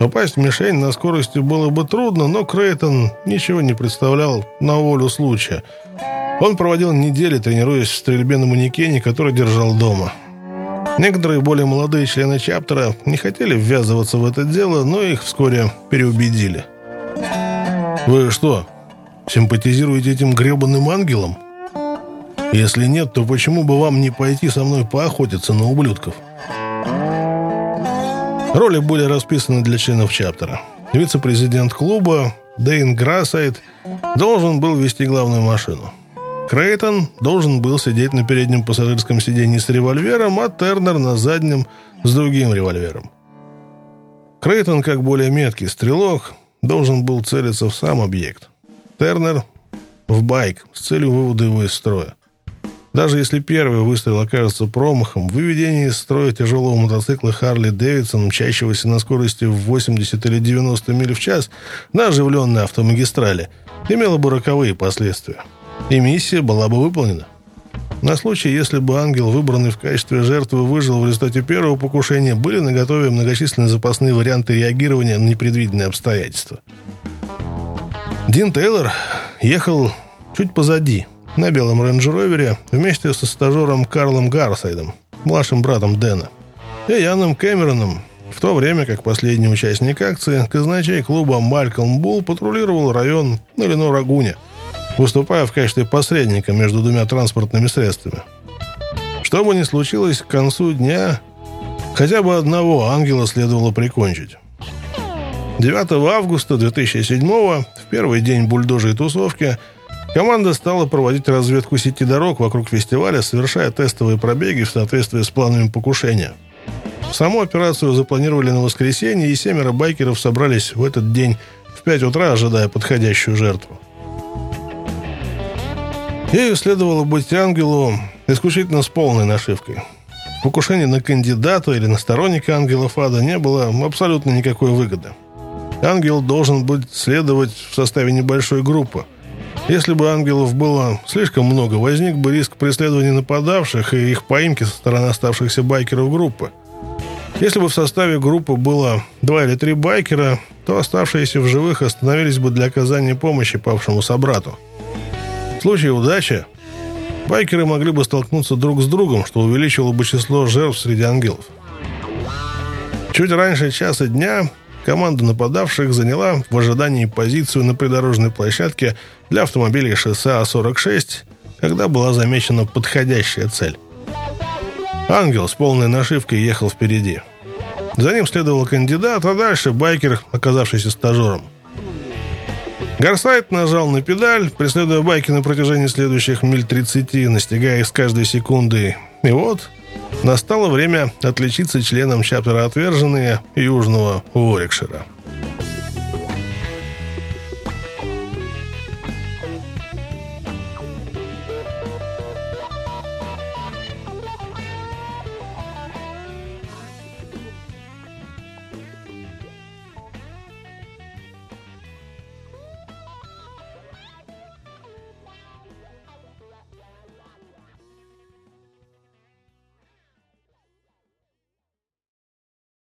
Speaker 1: Попасть в мишень на скорости было бы трудно, но Крейтон ничего не представлял на волю случая. Он проводил недели, тренируясь в стрельбе на манекене, который держал дома. Некоторые более молодые члены чаптера не хотели ввязываться в это дело, но их вскоре переубедили. «Вы что, Симпатизируете этим гребаным ангелам? Если нет, то почему бы вам не пойти со мной поохотиться на ублюдков? Роли были расписаны для членов чаптера. Вице-президент клуба Дэйн Грассайт должен был вести главную машину. Крейтон должен был сидеть на переднем пассажирском сиденье с револьвером, а Тернер на заднем с другим револьвером. Крейтон, как более меткий стрелок, должен был целиться в сам объект. Тернер в байк с целью вывода его из строя. Даже если первый выстрел окажется промахом, выведение из строя тяжелого мотоцикла Харли Дэвидсон, мчащегося на скорости в 80 или 90 миль в час на оживленной автомагистрали, имело бы роковые последствия. И миссия была бы выполнена. На случай, если бы ангел, выбранный в качестве жертвы, выжил в результате первого покушения, были наготове многочисленные запасные варианты реагирования на непредвиденные обстоятельства. Дин Тейлор ехал чуть позади, на белом рейндж-ровере, вместе со стажером Карлом Гарсайдом, младшим братом Дэна, и Яном Кэмероном, в то время как последний участник акции, казначей клуба Малькольм Булл патрулировал район на Ленор-Агуне, выступая в качестве посредника между двумя транспортными средствами. Что бы ни случилось, к концу дня хотя бы одного ангела следовало прикончить. 9 августа 2007 в первый день бульдожей тусовки команда стала проводить разведку сети дорог вокруг фестиваля, совершая тестовые пробеги в соответствии с планами покушения. Саму операцию запланировали на воскресенье, и семеро байкеров собрались в этот день в 5 утра, ожидая подходящую жертву. Ею следовало быть ангелу исключительно с полной нашивкой. Покушение на кандидата или на сторонника ангелов ада не было абсолютно никакой выгоды ангел должен быть следовать в составе небольшой группы. Если бы ангелов было слишком много, возник бы риск преследования нападавших и их поимки со стороны оставшихся байкеров группы. Если бы в составе группы было два или три байкера, то оставшиеся в живых остановились бы для оказания помощи павшему собрату. В случае удачи байкеры могли бы столкнуться друг с другом, что увеличило бы число жертв среди ангелов. Чуть раньше часа дня Команда нападавших заняла в ожидании позицию на придорожной площадке для автомобилей шоссе А-46, когда была замечена подходящая цель. Ангел с полной нашивкой ехал впереди. За ним следовал кандидат, а дальше байкер, оказавшийся стажером. Гарсайт нажал на педаль, преследуя байки на протяжении следующих миль 30, настигая их с каждой секундой. И вот Настало время отличиться членам чаптера «Отверженные» Южного Уорикшира.